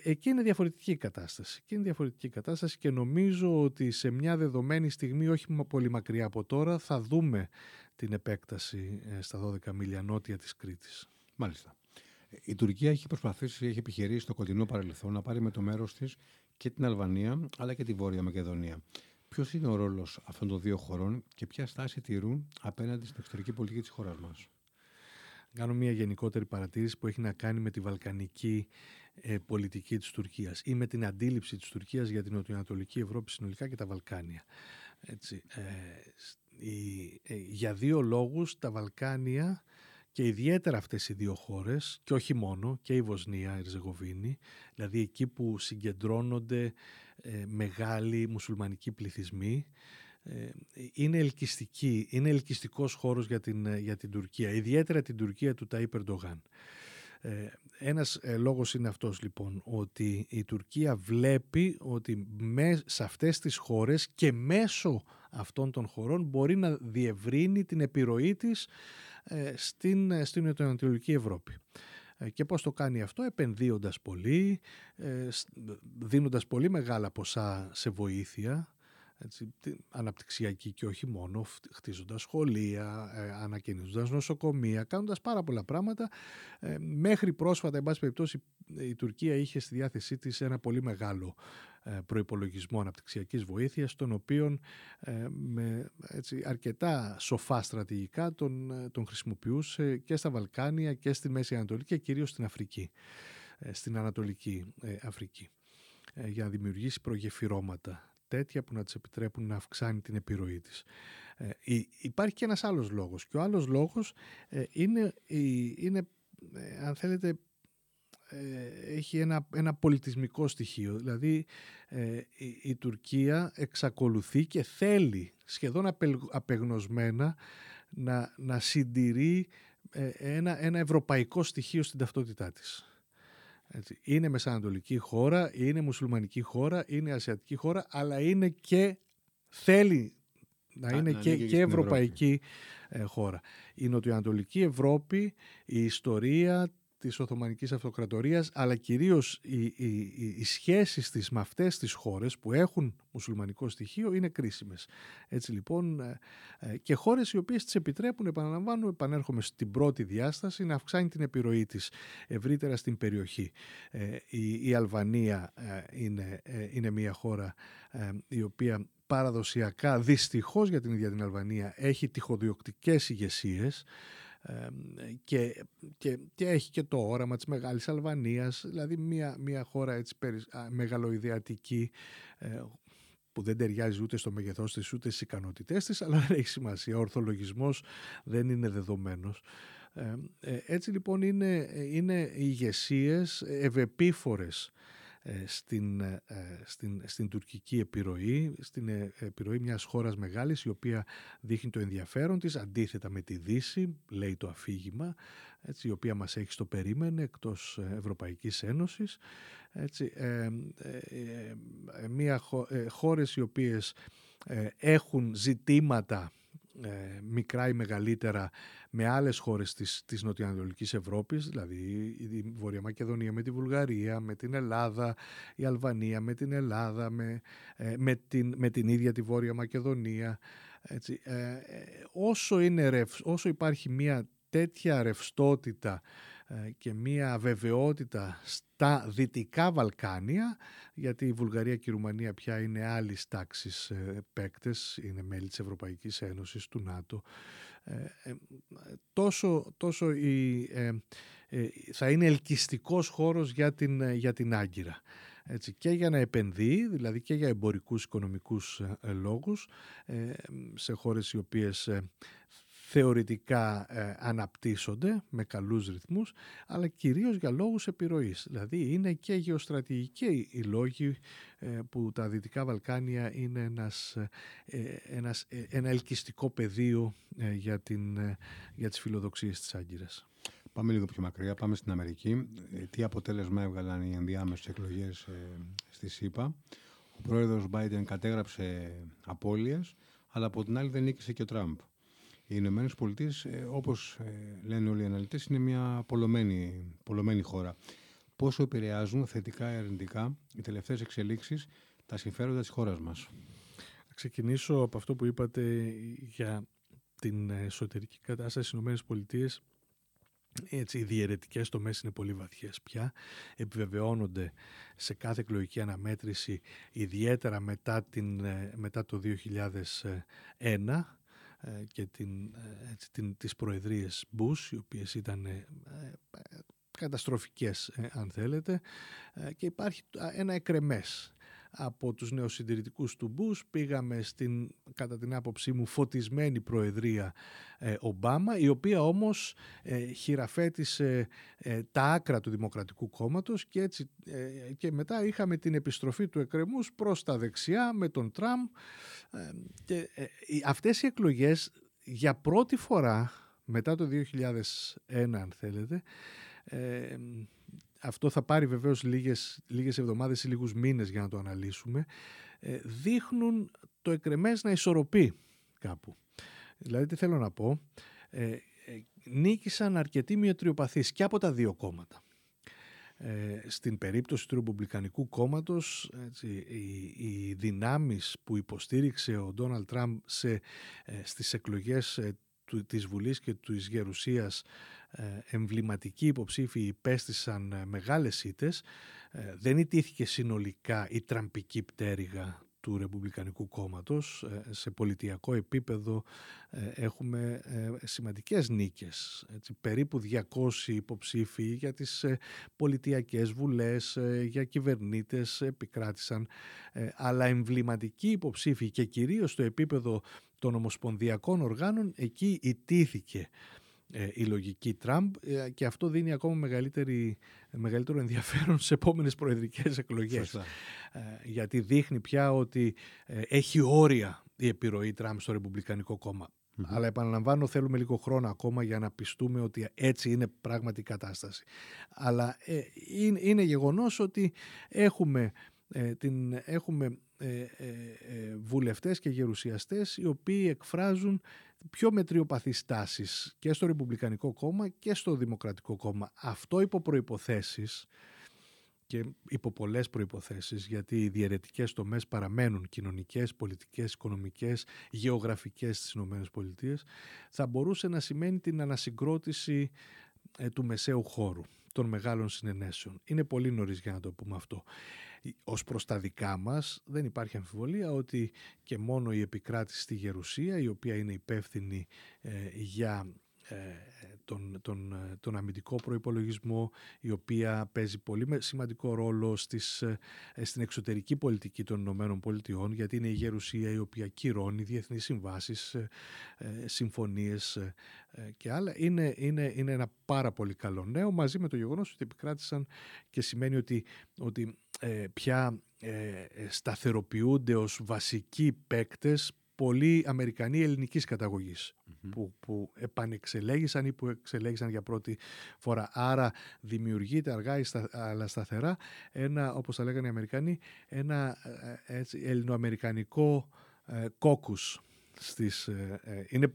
εκεί είναι διαφορετική κατάσταση. Εκεί είναι διαφορετική κατάσταση και νομίζω ότι σε μια δεδομένη στιγμή, όχι πολύ μακριά από τώρα, θα δούμε την επέκταση ε, στα 12 μίλια νότια της Κρήτης. Μάλιστα. Η Τουρκία έχει προσπαθήσει, έχει επιχειρήσει στο κοντινό παρελθόν να πάρει με το μέρος της και την Αλβανία αλλά και τη Βόρεια Μακεδονία. Ποιος είναι ο ρόλος αυτών των δύο χωρών και ποια στάση τηρούν απέναντι στην εξωτερική πολιτική της χώρας μας; Κάνω μια γενικότερη παρατήρηση που έχει να κάνει με τη βαλκανική ε, πολιτική της Τουρκίας ή με την αντίληψη της Τουρκίας για την Νοτιοανατολική Ευρώπη συνολικά και τα Βαλκάνια. Έτσι, ε, ε, για δύο λόγους τα Βαλκάνια και ιδιαίτερα αυτές οι δύο χώρες και όχι μόνο και η Βοσνία, η Ριζεγοβίνη δηλαδή εκεί που συγκεντρώνονται ε, μεγάλοι μουσουλμανικοί πληθυσμοί ε, είναι ελκυστική, είναι ελκυστικός χώρος για την, για την Τουρκία ιδιαίτερα την Τουρκία του Ταΐ Περντογάν ε, ένας ε, λόγος είναι αυτός λοιπόν, ότι η Τουρκία βλέπει ότι μες, σε αυτές τις χώρες και μέσω αυτών των χωρών μπορεί να διευρύνει την επιρροή της ε, στην, ε, στην Ανατολική Ευρώπη. Ε, και πώς το κάνει αυτό, επενδύοντας πολύ, δίνοντας πολύ μεγάλα ποσά σε βοήθεια, έτσι, αναπτυξιακή και όχι μόνο, χτίζοντας σχολεία, ε, ανακαινίζοντας νοσοκομεία, κάνοντας πάρα πολλά πράγματα. Ε, μέχρι πρόσφατα, εν πάση περιπτώσει, η Τουρκία είχε στη διάθεσή της ένα πολύ μεγάλο ε, προϋπολογισμό αναπτυξιακής βοήθειας, τον οποίο ε, με έτσι, αρκετά σοφά στρατηγικά τον, ε, τον χρησιμοποιούσε και στα Βαλκάνια και στη Μέση Ανατολή και κυρίως στην Αφρική, στην Ανατολική Αφρική για να δημιουργήσει προγεφυρώματα τέτοια που να της επιτρέπουν να αυξάνει την επιρροή της. Ε, υπάρχει και ένας άλλος λόγος και ο άλλος λόγος ε, είναι, είναι ε, αν θέλετε έχει ένα, ένα πολιτισμικό στοιχείο. Δηλαδή η, η, Τουρκία εξακολουθεί και θέλει σχεδόν απεγνωσμένα να, να συντηρεί ένα, ένα ευρωπαϊκό στοιχείο στην ταυτότητά της. Έτσι. Είναι μεσανατολική χώρα, είναι μουσουλμανική χώρα, είναι ασιατική χώρα, αλλά είναι και θέλει να είναι και, και, ευρωπαϊκή ε, χώρα. Η νοτιοανατολική Ευρώπη, η ιστορία της Οθωμανικής Αυτοκρατορίας αλλά κυρίως οι, οι, οι σχέσεις της με αυτές τις χώρες που έχουν μουσουλμανικό στοιχείο είναι κρίσιμες. Έτσι λοιπόν ε, ε, και χώρες οι οποίες τις επιτρέπουν, επαναλαμβάνω, επανέρχομαι στην πρώτη διάσταση, να αυξάνει την επιρροή της ευρύτερα στην περιοχή. Ε, η, η Αλβανία είναι, είναι μια χώρα η οποία παραδοσιακά, δυστυχώς για την ίδια την Αλβανία, έχει τυχοδιοκτικές ηγεσίες και, και, και έχει και το όραμα της Μεγάλης Αλβανίας, δηλαδή μια, μια χώρα έτσι μεγαλοειδεατική ε, που δεν ταιριάζει ούτε στο μέγεθός της ούτε στις ικανότητές της, αλλά δεν έχει σημασία. Ο ορθολογισμός δεν είναι δεδομένος. Ε, έτσι λοιπόν είναι, είναι ηγεσίες ευεπίφορες ε, στην, ε, στην, στην τουρκική επιρροή, στην ε, επιρροή μιας χώρας μεγάλης η οποία δείχνει το ενδιαφέρον της αντίθετα με τη Δύση, λέει το αφήγημα, έτσι, η οποία μας έχει στο περίμενε εκτός Ευρωπαϊκής Ένωσης. Έτσι, ε, μια, χώρες οι οποίες έχουν ζητήματα ε, μικρά ή μεγαλύτερα με άλλες χώρες της, της Νοτιοανατολικής Ευρώπης, δηλαδή η Βόρεια Μακεδονία με τη Βουλγαρία, με την Ελλάδα, η Αλβανία με την Ελλάδα, με, ε, με, την, με την ίδια τη Βόρεια Μακεδονία. Έτσι. Ε, όσο, είναι όσο υπάρχει μια τέτοια ρευστότητα ε, και μία βεβαιότητα στα Δυτικά Βαλκάνια, γιατί η Βουλγαρία και η Ρουμανία πια είναι άλλης τάξης ε, παίκτες, είναι μέλη της Ευρωπαϊκής Ένωσης, του ΝΑΤΟ, ε, τόσο, τόσο η, θα είναι ελκυστικός χώρος για την, για την Άγκυρα. Έτσι, και για να επενδύει, δηλαδή και για εμπορικούς οικονομικούς λόγους, σε χώρες οι οποίες θεωρητικά ε, αναπτύσσονται με καλούς ρυθμούς, αλλά κυρίως για λόγους επιρροής. Δηλαδή είναι και γεωστρατηγικοί οι λόγοι ε, που τα Δυτικά Βαλκάνια είναι ένας, ε, ένας, ένα ελκυστικό πεδίο για, την, για τις φιλοδοξίες της Άγκυρας. Πάμε λίγο πιο μακριά, πάμε στην Αμερική. Τι αποτέλεσμα έβγαλαν οι ενδιάμεσες εκλογές στη ΣΥΠΑ; Ο πρόεδρος Biden κατέγραψε απώλειες, αλλά από την άλλη δεν νίκησε και ο Τραμπ. Οι Ηνωμένες Πολιτείες, ε, όπως ε, λένε όλοι οι αναλυτές, είναι μια πολλωμένη, πολλωμένη χώρα. Πόσο επηρεάζουν θετικά ή αρνητικά οι τελευταίες εξελίξεις τα συμφέροντα της χώρας μας; Θα ξεκινήσω από αυτό που είπατε για την εσωτερική κατάσταση στις Ηνωμένες Πολιτείες. Έτσι, οι διαιρετικές τομές είναι πολύ βαθιές πια, επιβεβαιώνονται σε κάθε εκλογική αναμέτρηση, ιδιαίτερα μετά, την, ε, μετά το 2001, ε, και την, ε, έτσι, την, τις προεδρίες Bush, οι οποίες ήταν ε, καταστροφικές αν θέλετε και υπάρχει ένα εκρεμές από τους νεοσυντηρητικούς του Μπούς. Πήγαμε στην κατά την άποψή μου φωτισμένη προεδρία ε, Ομπάμα η οποία όμως ε, χειραφέτησε ε, τα άκρα του Δημοκρατικού Κόμματος και, έτσι, και μετά είχαμε την επιστροφή του εκκρεμούς προς τα δεξιά με τον Τραμπ. Και αυτές οι εκλογές για πρώτη φορά μετά το 2001 αν θέλετε αυτό θα πάρει βεβαίως λίγες, λίγες εβδομάδες ή λίγους μήνες για να το αναλύσουμε, ε, δείχνουν το εκρεμές να ισορροπεί κάπου. Δηλαδή τι θέλω να πω, ε, ε, νίκησαν αρκετοί μειοτριοπαθείς και από τα δύο κόμματα. Ε, στην περίπτωση του Ρεπουμπλικανικού κόμματος έτσι, οι, οι δυνάμεις που υποστήριξε ο Ντόναλτ Τραμπ σε, ε, στις εκλογές ε, του, της Βουλής και της Γερουσίας ε, εμβληματικοί υποψήφοι υπέστησαν ε, μεγάλες ήττες. Ε, δεν ιτήθηκε συνολικά η τραμπική πτέρυγα του Ρεπουμπλικανικού κόμματος. Σε πολιτιακό επίπεδο έχουμε σημαντικές νίκες. Έτσι, περίπου 200 υποψήφοι για τις πολιτιακές βουλές, για κυβερνήτες επικράτησαν. Αλλά εμβληματικοί υποψήφοι και κυρίως στο επίπεδο των ομοσπονδιακών οργάνων εκεί ιτήθηκε ε, η λογική Τραμπ ε, και αυτό δίνει ακόμα μεγαλύτερη, μεγαλύτερο ενδιαφέρον σε επόμενες προεδρικές εκλογές. Ε, γιατί δείχνει πια ότι έχει όρια η επιρροή Τραμπ στο Ρεπουμπλικανικό Αλλά επαναλαμβάνω θέλουμε λίγο χρόνο ακόμα για να πιστούμε ότι έτσι είναι πράγματι η κατάσταση. Αλλά είναι, είναι γεγονός ότι έχουμε, την, έχουμε βουλευτές και γερουσιαστές οι οποίοι εκφράζουν πιο μετριοπαθείς τάσεις και στο Ρεπουμπλικανικό κόμμα και στο Δημοκρατικό κόμμα. Αυτό υπό προϋποθέσεις και υπό πολλές προϋποθέσεις γιατί οι διαιρετικές τομές παραμένουν κοινωνικές, πολιτικές, οικονομικές, γεωγραφικές στις ΗΠΑ θα μπορούσε να σημαίνει την ανασυγκρότηση ε, του μεσαίου χώρου των μεγάλων συνενέσεων. Είναι πολύ νωρίς για να το πούμε αυτό. Ως προς τα δικά μας δεν υπάρχει αμφιβολία ότι και μόνο η επικράτηση στη Γερουσία η οποία είναι υπεύθυνη ε, για ε, τον, τον, τον αμυντικό προϋπολογισμό η οποία παίζει πολύ σημαντικό ρόλο στις, ε, στην εξωτερική πολιτική των Ηνωμένων Πολιτειών γιατί είναι η Γερουσία η οποία κυρώνει διεθνείς συμβάσεις, συμφωνίες και άλλα. Είναι, είναι, είναι ένα πάρα πολύ καλό νέο μαζί με το γεγονός ότι επικράτησαν και σημαίνει ότι, ότι ε, πια ε, σταθεροποιούνται ως βασικοί παίκτες πολλοί Αμερικανοί ελληνικής που, που επανεξελέγησαν ή που εξελέγησαν για πρώτη φορά. Άρα δημιουργείται αργά αλλά σταθερά ένα, όπως θα λέγανε οι Αμερικανοί, ένα ε, έτσι, ελληνοαμερικανικό κόκκους στις, είναι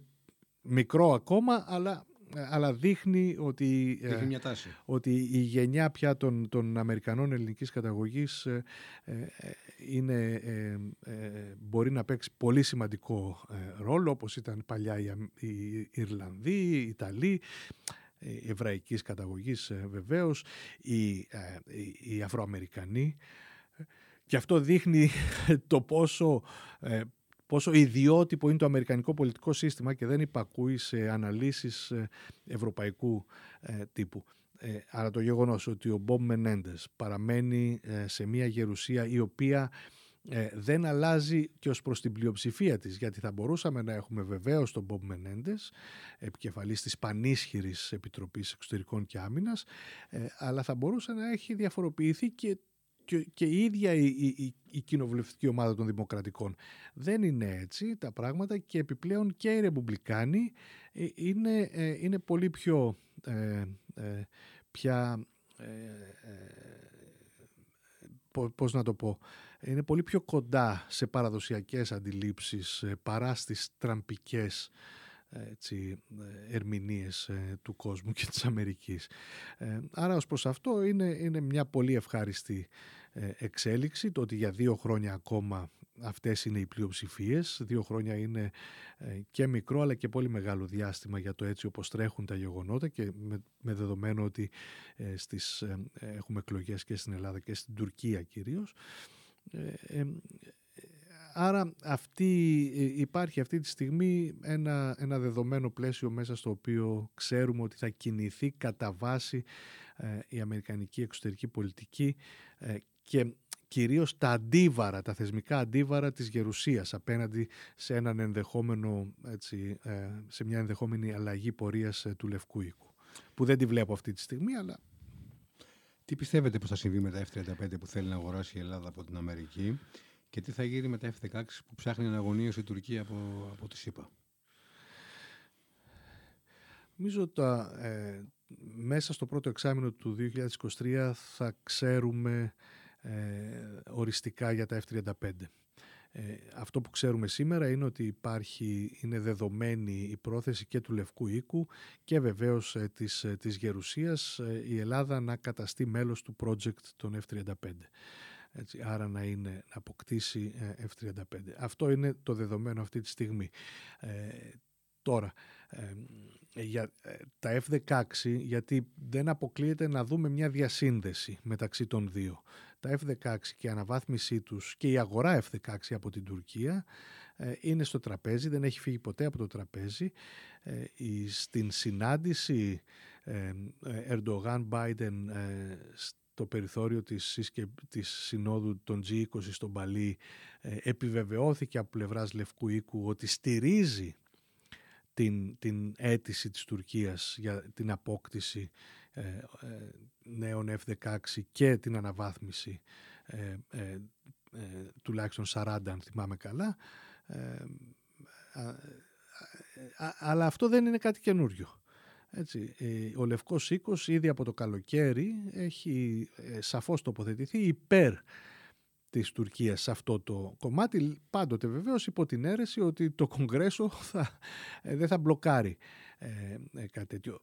μικρό ακόμα, αλλά αλλά δείχνει ότι, μια τάση. ότι η γενιά πια των, των Αμερικανών ελληνικής καταγωγής είναι, μπορεί να παίξει πολύ σημαντικό ρόλο όπως ήταν παλιά οι Ιρλανδοί, οι Ιταλοί εβραϊκής καταγωγής βεβαίως, οι, οι Αφροαμερικανοί και αυτό δείχνει το πόσο, ε, πόσο ιδιότυπο είναι το αμερικανικό πολιτικό σύστημα και δεν υπακούει σε αναλύσεις ε, ευρωπαϊκού ε, τύπου. Ε, αλλά το γεγονός ότι ο Μπομπ Μενέντες παραμένει σε μια γερουσία η οποία δεν αλλάζει και ως προς την πλειοψηφία της γιατί θα μπορούσαμε να έχουμε βεβαίως τον Μπομπ Μενέντες επικεφαλής της πανίσχυρης Επιτροπής Εξωτερικών και Άμυνας αλλά θα μπορούσε να έχει διαφοροποιηθεί και και, η ίδια η, η, η, κοινοβουλευτική ομάδα των Δημοκρατικών. Δεν είναι έτσι τα πράγματα και επιπλέον και οι Ρεπουμπλικάνοι ε, είναι, ε, είναι πολύ πιο ε, ε πια... Ε, πώς να το πω, είναι πολύ πιο κοντά σε παραδοσιακές αντιλήψεις παρά στις τραμπικές έτσι, ερμηνείες του κόσμου και της Αμερικής. Άρα ως προς αυτό είναι, είναι μια πολύ ευχάριστη ε, εξέλιξη, το ότι για δύο χρόνια ακόμα αυτές είναι οι πλειοψηφίες. Δύο χρόνια είναι ε, και μικρό αλλά και πολύ μεγάλο διάστημα για το έτσι όπως τρέχουν τα γεγονότα και με, δεδομένο ότι ε, στις, έχουμε εκλογές και στην Ελλάδα και στην Τουρκία κυρίως. Άρα αυτή, υπάρχει αυτή τη στιγμή ένα, ένα δεδομένο πλαίσιο μέσα στο οποίο ξέρουμε ότι θα κινηθεί κατά βάση η αμερικανική εξωτερική πολιτική και κυρίως τα αντίβαρα, τα θεσμικά αντίβαρα της γερουσίας απέναντι σε, έναν ενδεχόμενο, έτσι, ε, σε μια ενδεχόμενη αλλαγή πορείας ε, του Λευκού Οίκου. Που δεν τη βλέπω αυτή τη στιγμή, αλλά... Τι πιστεύετε πως θα συμβεί με τα F-35 που θέλει να αγοράσει η Ελλάδα από την Αμερική και τι θα γίνει με τα F-16 που ψάχνει να αγωνίωσε η Τουρκία από, από τη ΣΥΠΑ; Νομίζω ότι ε, μέσα στο πρώτο εξάμεινο του 2023 θα ξέρουμε ε, οριστικά για τα F-35. Ε, αυτό που ξέρουμε σήμερα είναι ότι υπάρχει, είναι δεδομένη η πρόθεση και του Λευκού Οίκου και βεβαίως ε, της, ε, της Γερουσίας η Ελλάδα να καταστεί μέλος του project των F-35. Έτσι, άρα να, είναι, να αποκτήσει F-35. Αυτό είναι το δεδομένο αυτή τη στιγμή. τώρα, για τα F-16, γιατί δεν αποκλείεται να δούμε μια διασύνδεση μεταξύ των δύο τα F-16 και η αναβάθμισή τους και η αγορά F-16 από την Τουρκία ε, είναι στο τραπέζι, δεν έχει φύγει ποτέ από το τραπέζι. Ε, στην συνάντηση Ερντογάν-Μπάιντεν ε, στο περιθώριο της, της συνόδου των G20 στον Παλί επιβεβαιώθηκε από πλευράς Λευκού Οίκου ότι στηρίζει την, την αίτηση της Τουρκίας για την απόκτηση ε, ε, νέων F-16 και την αναβάθμιση ε, τουλάχιστον 40 αν θυμάμαι καλά αλλά αυτό δεν είναι κάτι καινούριο. Έτσι, ο Λευκός Οίκος ήδη από το καλοκαίρι έχει σαφώς τοποθετηθεί υπέρ της Τουρκίας σε αυτό το κομμάτι, πάντοτε βεβαίως υπό την αίρεση ότι το Κογκρέσο θα, δεν θα μπλοκάρει ε, κάτι τέτοιο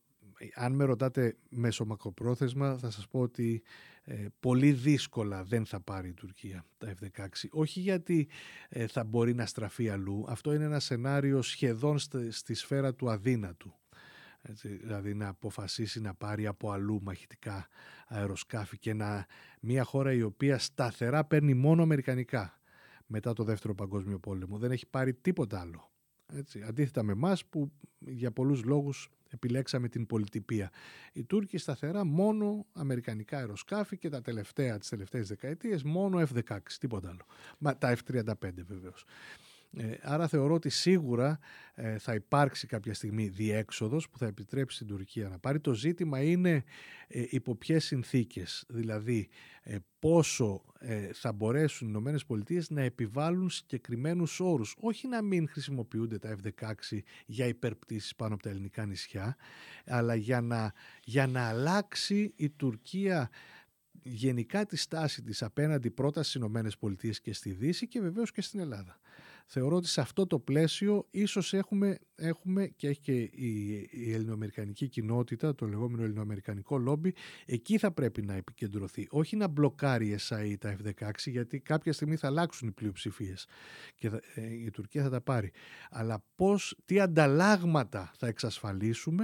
αν με ρωτάτε μέσω μακροπρόθεσμα θα σας πω ότι ε, πολύ δύσκολα δεν θα πάρει η Τουρκία τα F-16. Όχι γιατί ε, θα μπορεί να στραφεί αλλού. Αυτό είναι ένα σενάριο σχεδόν στη, σφαίρα του αδύνατου. Έτσι, δηλαδή να αποφασίσει να πάρει από αλλού μαχητικά αεροσκάφη και να μια χώρα η οποία σταθερά παίρνει μόνο αμερικανικά μετά το δεύτερο παγκόσμιο πόλεμο. Δεν έχει πάρει τίποτα άλλο. Έτσι, αντίθετα με εμάς που για πολλούς λόγους επιλέξαμε την πολιτιπία. Οι Τούρκοι σταθερά μόνο αμερικανικά αεροσκάφη και τα τελευταία, τις τελευταίες δεκαετίες μόνο F-16, τίποτα άλλο. Μα, τα F-35 βεβαίως. Ε, άρα θεωρώ ότι σίγουρα ε, θα υπάρξει κάποια στιγμή διέξοδος που θα επιτρέψει την Τουρκία να πάρει. Το ζήτημα είναι ε, υπό ποιες συνθήκες, δηλαδή ε, πόσο θα μπορέσουν οι Ηνωμένες Πολιτείες να επιβάλλουν συγκεκριμένους όρους. Όχι να μην χρησιμοποιούνται τα F-16 για υπερπτήσεις πάνω από τα ελληνικά νησιά, αλλά για να, για να αλλάξει η Τουρκία γενικά τη στάση της απέναντι πρώτα στις Ηνωμένες Πολιτείες και στη Δύση και βεβαίως και στην Ελλάδα. Θεωρώ ότι σε αυτό το πλαίσιο ίσως έχουμε, έχουμε και έχει και η, η ελληνοαμερικανική κοινότητα, το λεγόμενο ελληνοαμερικανικό λόμπι, εκεί θα πρέπει να επικεντρωθεί. Όχι να μπλοκάρει η ΕΣΑΗ τα F-16, γιατί κάποια στιγμή θα αλλάξουν οι πλειοψηφίες και ε, η Τουρκία θα τα πάρει. Αλλά πώς, τι ανταλλάγματα θα εξασφαλίσουμε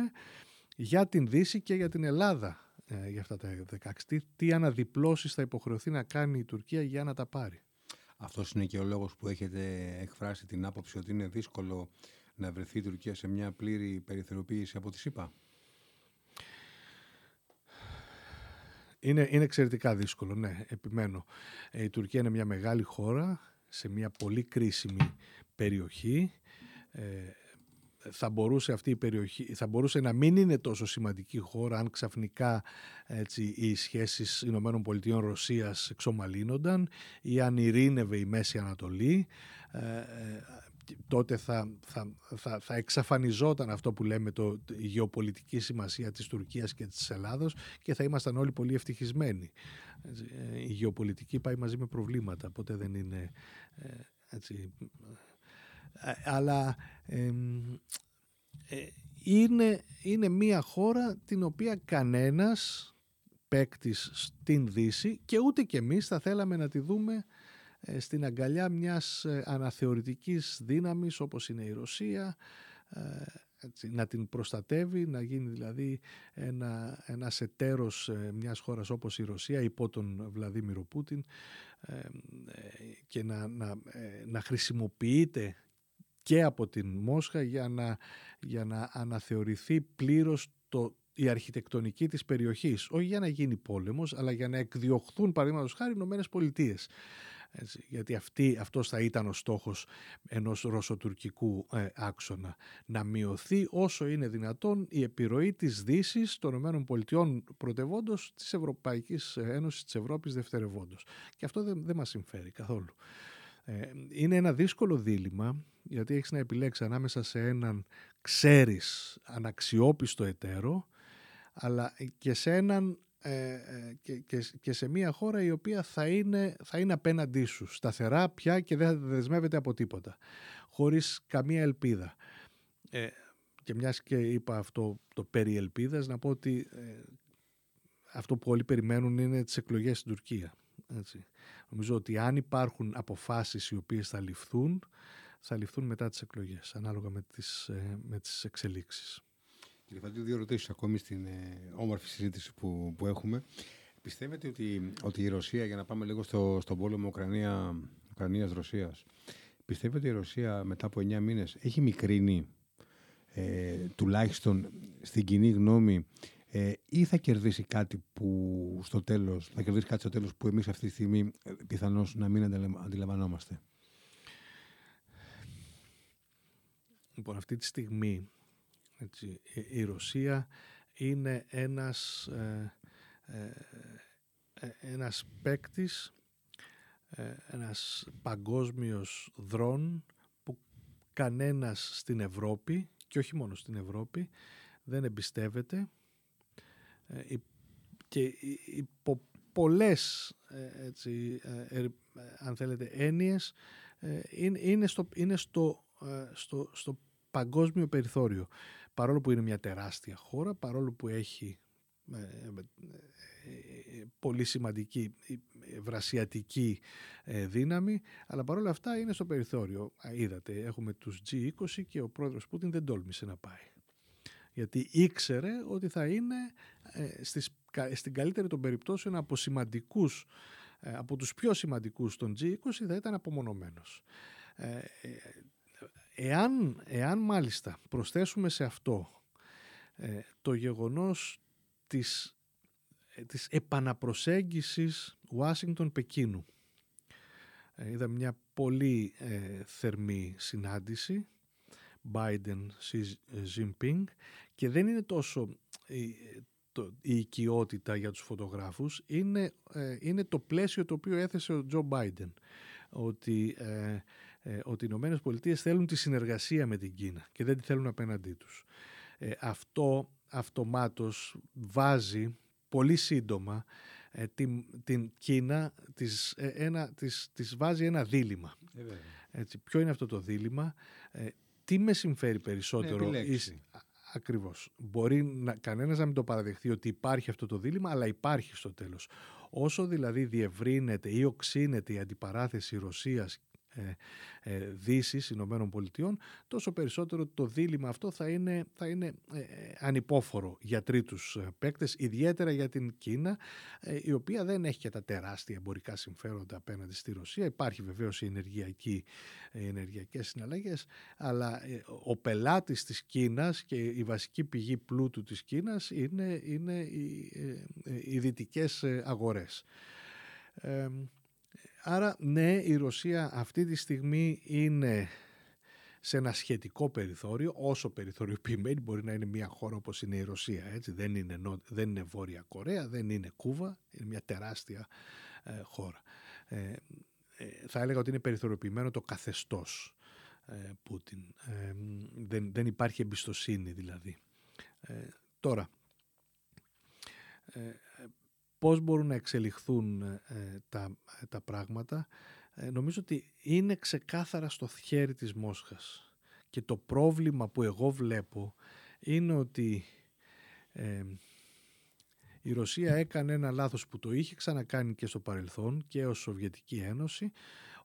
για την Δύση και για την Ελλάδα ε, για αυτά τα 16. Τι, τι αναδιπλώσεις θα υποχρεωθεί να κάνει η Τουρκία για να τα πάρει. Αυτός είναι και ο λόγος που έχετε εκφράσει την άποψη ότι είναι δύσκολο να βρεθεί η Τουρκία σε μια πλήρη περιθωριοποίηση από τη ΣΥΠΑ; Είναι, είναι εξαιρετικά δύσκολο, ναι, επιμένω. Ε, η Τουρκία είναι μια μεγάλη χώρα σε μια πολύ κρίσιμη περιοχή. Ε, θα μπορούσε αυτή η περιοχή, θα μπορούσε να μην είναι τόσο σημαντική χώρα αν ξαφνικά έτσι, οι σχέσεις Ηνωμένων Πολιτειών Ρωσίας εξομαλύνονταν ή αν ειρήνευε η Μέση Ανατολή ε, ε, τότε θα, θα, θα, θα εξαφανιζόταν αυτό που λέμε το, η γεωπολιτική σημασία της Τουρκίας και της Ελλάδος και θα ήμασταν όλοι πολύ ευτυχισμένοι. Ε, η γεωπολιτική πάει μαζί με προβλήματα, οπότε δεν είναι έτσι, αλλά ε, είναι, είναι μια χώρα την οποία κανένας παίκτης στην Δύση και ούτε και εμείς θα θέλαμε να τη δούμε ε, στην αγκαλιά μιας ε, αναθεωρητικής δύναμης όπως είναι η Ρωσία έτσι, να την προστατεύει, να γίνει δηλαδή ένα, ένας εταίρος μιας χώρας όπως η Ρωσία υπό τον Βλαδίμηρο Πούτιν και να, να, να χρησιμοποιείται και από την Μόσχα για να, για να αναθεωρηθεί πλήρως το, η αρχιτεκτονική της περιοχής. Όχι για να γίνει πόλεμος, αλλά για να εκδιωχθούν παραδείγματος χάρη οι Ηνωμένες Πολιτείες. γιατί αυτή, αυτός θα ήταν ο στόχος ενός ρωσοτουρκικού ε, άξονα. Να μειωθεί όσο είναι δυνατόν η επιρροή της δύσης των ΗΠΑ πρωτευόντως της Ευρωπαϊκής Ένωσης της Ευρώπης δευτερευόντως. Και αυτό δεν, δεν μας συμφέρει καθόλου. Ε, είναι ένα δύσκολο δίλημα γιατί έχεις να επιλέξεις ανάμεσα σε έναν ξέρεις αναξιόπιστο εταίρο αλλά και σε έναν ε, ε, και, και, σε μια χώρα η οποία θα είναι, θα είναι απέναντί σου σταθερά πια και δεν θα δεσμεύεται από τίποτα χωρίς καμία ελπίδα ε, και μιας και είπα αυτό το περί ελπίδας να πω ότι αυτό που όλοι περιμένουν είναι τις εκλογές στην Τουρκία έτσι. Νομίζω ότι αν υπάρχουν αποφάσεις οι οποίες θα ληφθούν, θα ληφθούν μετά τις εκλογές, ανάλογα με τις, ε, με τις εξελίξεις. Κύριε Φαντίου, δύο ερωτήσεις ακόμη στην ε, όμορφη συζήτηση που, που έχουμε. Πιστεύετε ότι, ότι η Ρωσία, για να πάμε λίγο στο, στον πόλεμο Ουκρανία, Ουκρανίας-Ρωσίας, πιστεύετε ότι η Ρωσία μετά από 9 μήνες έχει μικρύνει ε, τουλάχιστον στην κοινή γνώμη ε, ή θα κερδίσει κάτι που στο τέλος, θα κερδίσει κάτι στο τέλος που εμείς αυτή τη στιγμή ε, πιθανώς να μην αντιλαμβανόμαστε; Λοιπόν, αυτή τη στιγμή έτσι, η Ρωσία είναι ένας, ε, ε, ε ένας παίκτης, ένας παγκόσμιος δρόν που κανένας στην Ευρώπη και όχι μόνο στην Ευρώπη δεν εμπιστεύεται. Ε, και υπό πολλές ε, έτσι, ε, αν θέλετε έννοιες είναι, στο, είναι στο, στο, στο παγκόσμιο περιθώριο. Παρόλο που είναι μια τεράστια χώρα, παρόλο που έχει πολύ σημαντική βρασιατική δύναμη, αλλά παρόλα αυτά είναι στο περιθώριο. Είδατε, έχουμε τους G20 και ο πρόεδρος Πούτιν δεν τόλμησε να πάει γιατί ήξερε ότι θα είναι ε, στις, στην καλύτερη των περιπτώσεων από σημαντικούς, ε, από τους πιο σημαντικούς των G20 θα ήταν απομονωμένος. Ε, εάν, εάν μάλιστα προσθέσουμε σε αυτό το γεγονός της, της επαναπροσέγγισης Ουάσιγκτον-Πεκίνου είδα μια πολύ θερμή συνάντηση Biden, Xi Jinping και δεν είναι τόσο η, το, η οικειότητα για τους φωτογράφους, είναι, ε, είναι το πλαίσιο το οποίο έθεσε ο Τζο Biden ότι, ε, ε, ότι οι Ηνωμένες Πολιτείες θέλουν τη συνεργασία με την Κίνα και δεν τη θέλουν απέναντί τους. αυτό αυτομάτως βάζει πολύ σύντομα την, την Κίνα της, ένα, της, της βάζει ένα δίλημα. Έτσι, ποιο είναι αυτό το δίλημα, τι με συμφέρει περισσότερο. Ναι, Ακριβώς. Μπορεί να, κανένας να μην το παραδεχθεί ότι υπάρχει αυτό το δίλημα, αλλά υπάρχει στο τέλος. Όσο δηλαδή διευρύνεται ή οξύνεται η αντιπαράθεση Ρωσίας ε, ε, Δύσης, Ηνωμένων Πολιτειών, τόσο περισσότερο το δίλημα αυτό θα είναι, θα είναι ε, ανυπόφορο για τρίτους ε, παίκτες, ιδιαίτερα για την Κίνα, η οποία δεν έχει και τα τεράστια εμπορικά συμφέροντα απέναντι στη Ρωσία. Υπάρχει βεβαίως η ενεργειακή, οι ενεργειακές συναλλαγές, αλλά ο πελάτης της Κίνας και η βασική πηγή πλούτου της Κίνας είναι, είναι οι, οι δυτικές αγορές. Άρα ναι, η Ρωσία αυτή τη στιγμή είναι σε ένα σχετικό περιθώριο, όσο περιθωριοποιημένη μπορεί να είναι μια χώρα όπως είναι η Ρωσία. Έτσι. Δεν, είναι, δεν είναι Βόρεια Κορέα, δεν είναι Κούβα, είναι μια τεράστια ε, χώρα. Ε, ε, θα έλεγα ότι είναι περιθωριοποιημένο το καθεστώς ε, Πούτιν. δεν, δεν υπάρχει εμπιστοσύνη δηλαδή. τώρα, πώς μπορούν να εξελιχθούν ε, τα, τα πράγματα, ε, νομίζω ότι είναι ξεκάθαρα στο χέρι της Μόσχας. Και το πρόβλημα που εγώ βλέπω είναι ότι ε, η Ρωσία έκανε ένα λάθος που το είχε ξανακάνει και στο παρελθόν και ως Σοβιετική Ένωση,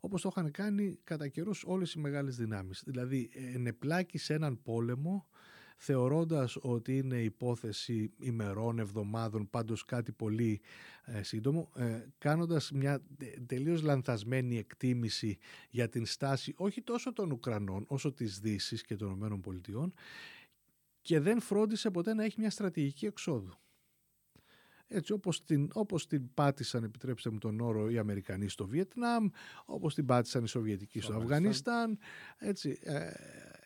όπως το είχαν κάνει κατά καιρούς όλες οι μεγάλες δυνάμεις. Δηλαδή ενεπλάκησε έναν πόλεμο θεωρώντας ότι είναι υπόθεση ημερών, εβδομάδων, πάντως κάτι πολύ ε, σύντομο, ε, κάνοντας μια τελείως λανθασμένη εκτίμηση για την στάση όχι τόσο των Ουκρανών όσο της Δύσης και των ΗΠΑ και δεν φρόντισε ποτέ να έχει μια στρατηγική εξόδου. Έτσι όπως την, όπως την πάτησαν, επιτρέψτε μου τον όρο, οι Αμερικανοί στο Βιετνάμ, όπως την πάτησαν οι Σοβιετικοί στο Αφγανιστάν. Έτσι, ε,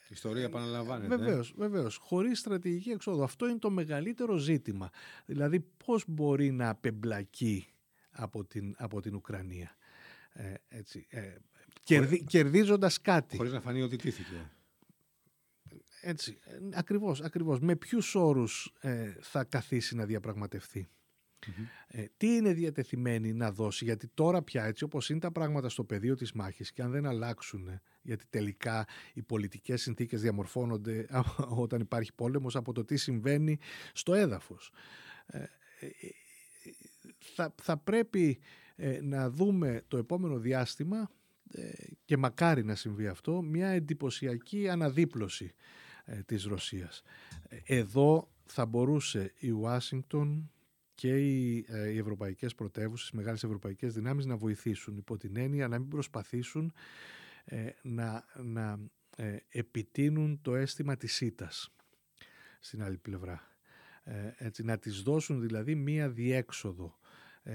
η ιστορία επαναλαμβάνεται. Βεβαίως, βεβαίως. Χωρίς στρατηγική εξόδου. Αυτό είναι το μεγαλύτερο ζήτημα. Δηλαδή, πώς μπορεί να απεμπλακεί από την, από την Ουκρανία. Ε, έτσι, ε, κερδί, κερδίζοντας κάτι. Χωρίς να φανεί ότι τύθηκε. Έτσι, ε, ακριβώς, ακριβώς. Με ποιους όρους ε, θα καθίσει να διαπραγματευτεί; Ε, τι είναι διατεθειμένη να δώσει, γιατί τώρα πια έτσι όπως είναι τα πράγματα στο πεδίο της μάχης και αν δεν αλλάξουν, γιατί τελικά οι πολιτικές συνθήκες διαμορφώνονται όταν υπάρχει πόλεμος από το τι συμβαίνει στο έδαφος. Ε, ε, θα, θα πρέπει να δούμε το επόμενο διάστημα και μακάρι να συμβεί αυτό, μια εντυπωσιακή αναδίπλωση της Ρωσίας. Εδώ θα μπορούσε η Ουάσιγκτον και οι, ε, οι ευρωπαϊκές πρωτεύουσες, οι μεγάλες ευρωπαϊκές δυνάμεις να βοηθήσουν υπό την έννοια να μην προσπαθήσουν ε, να, να ε, επιτείνουν το αίσθημα της ήττας στην άλλη πλευρά. Ε, έτσι, να τις δώσουν δηλαδή μία διέξοδο.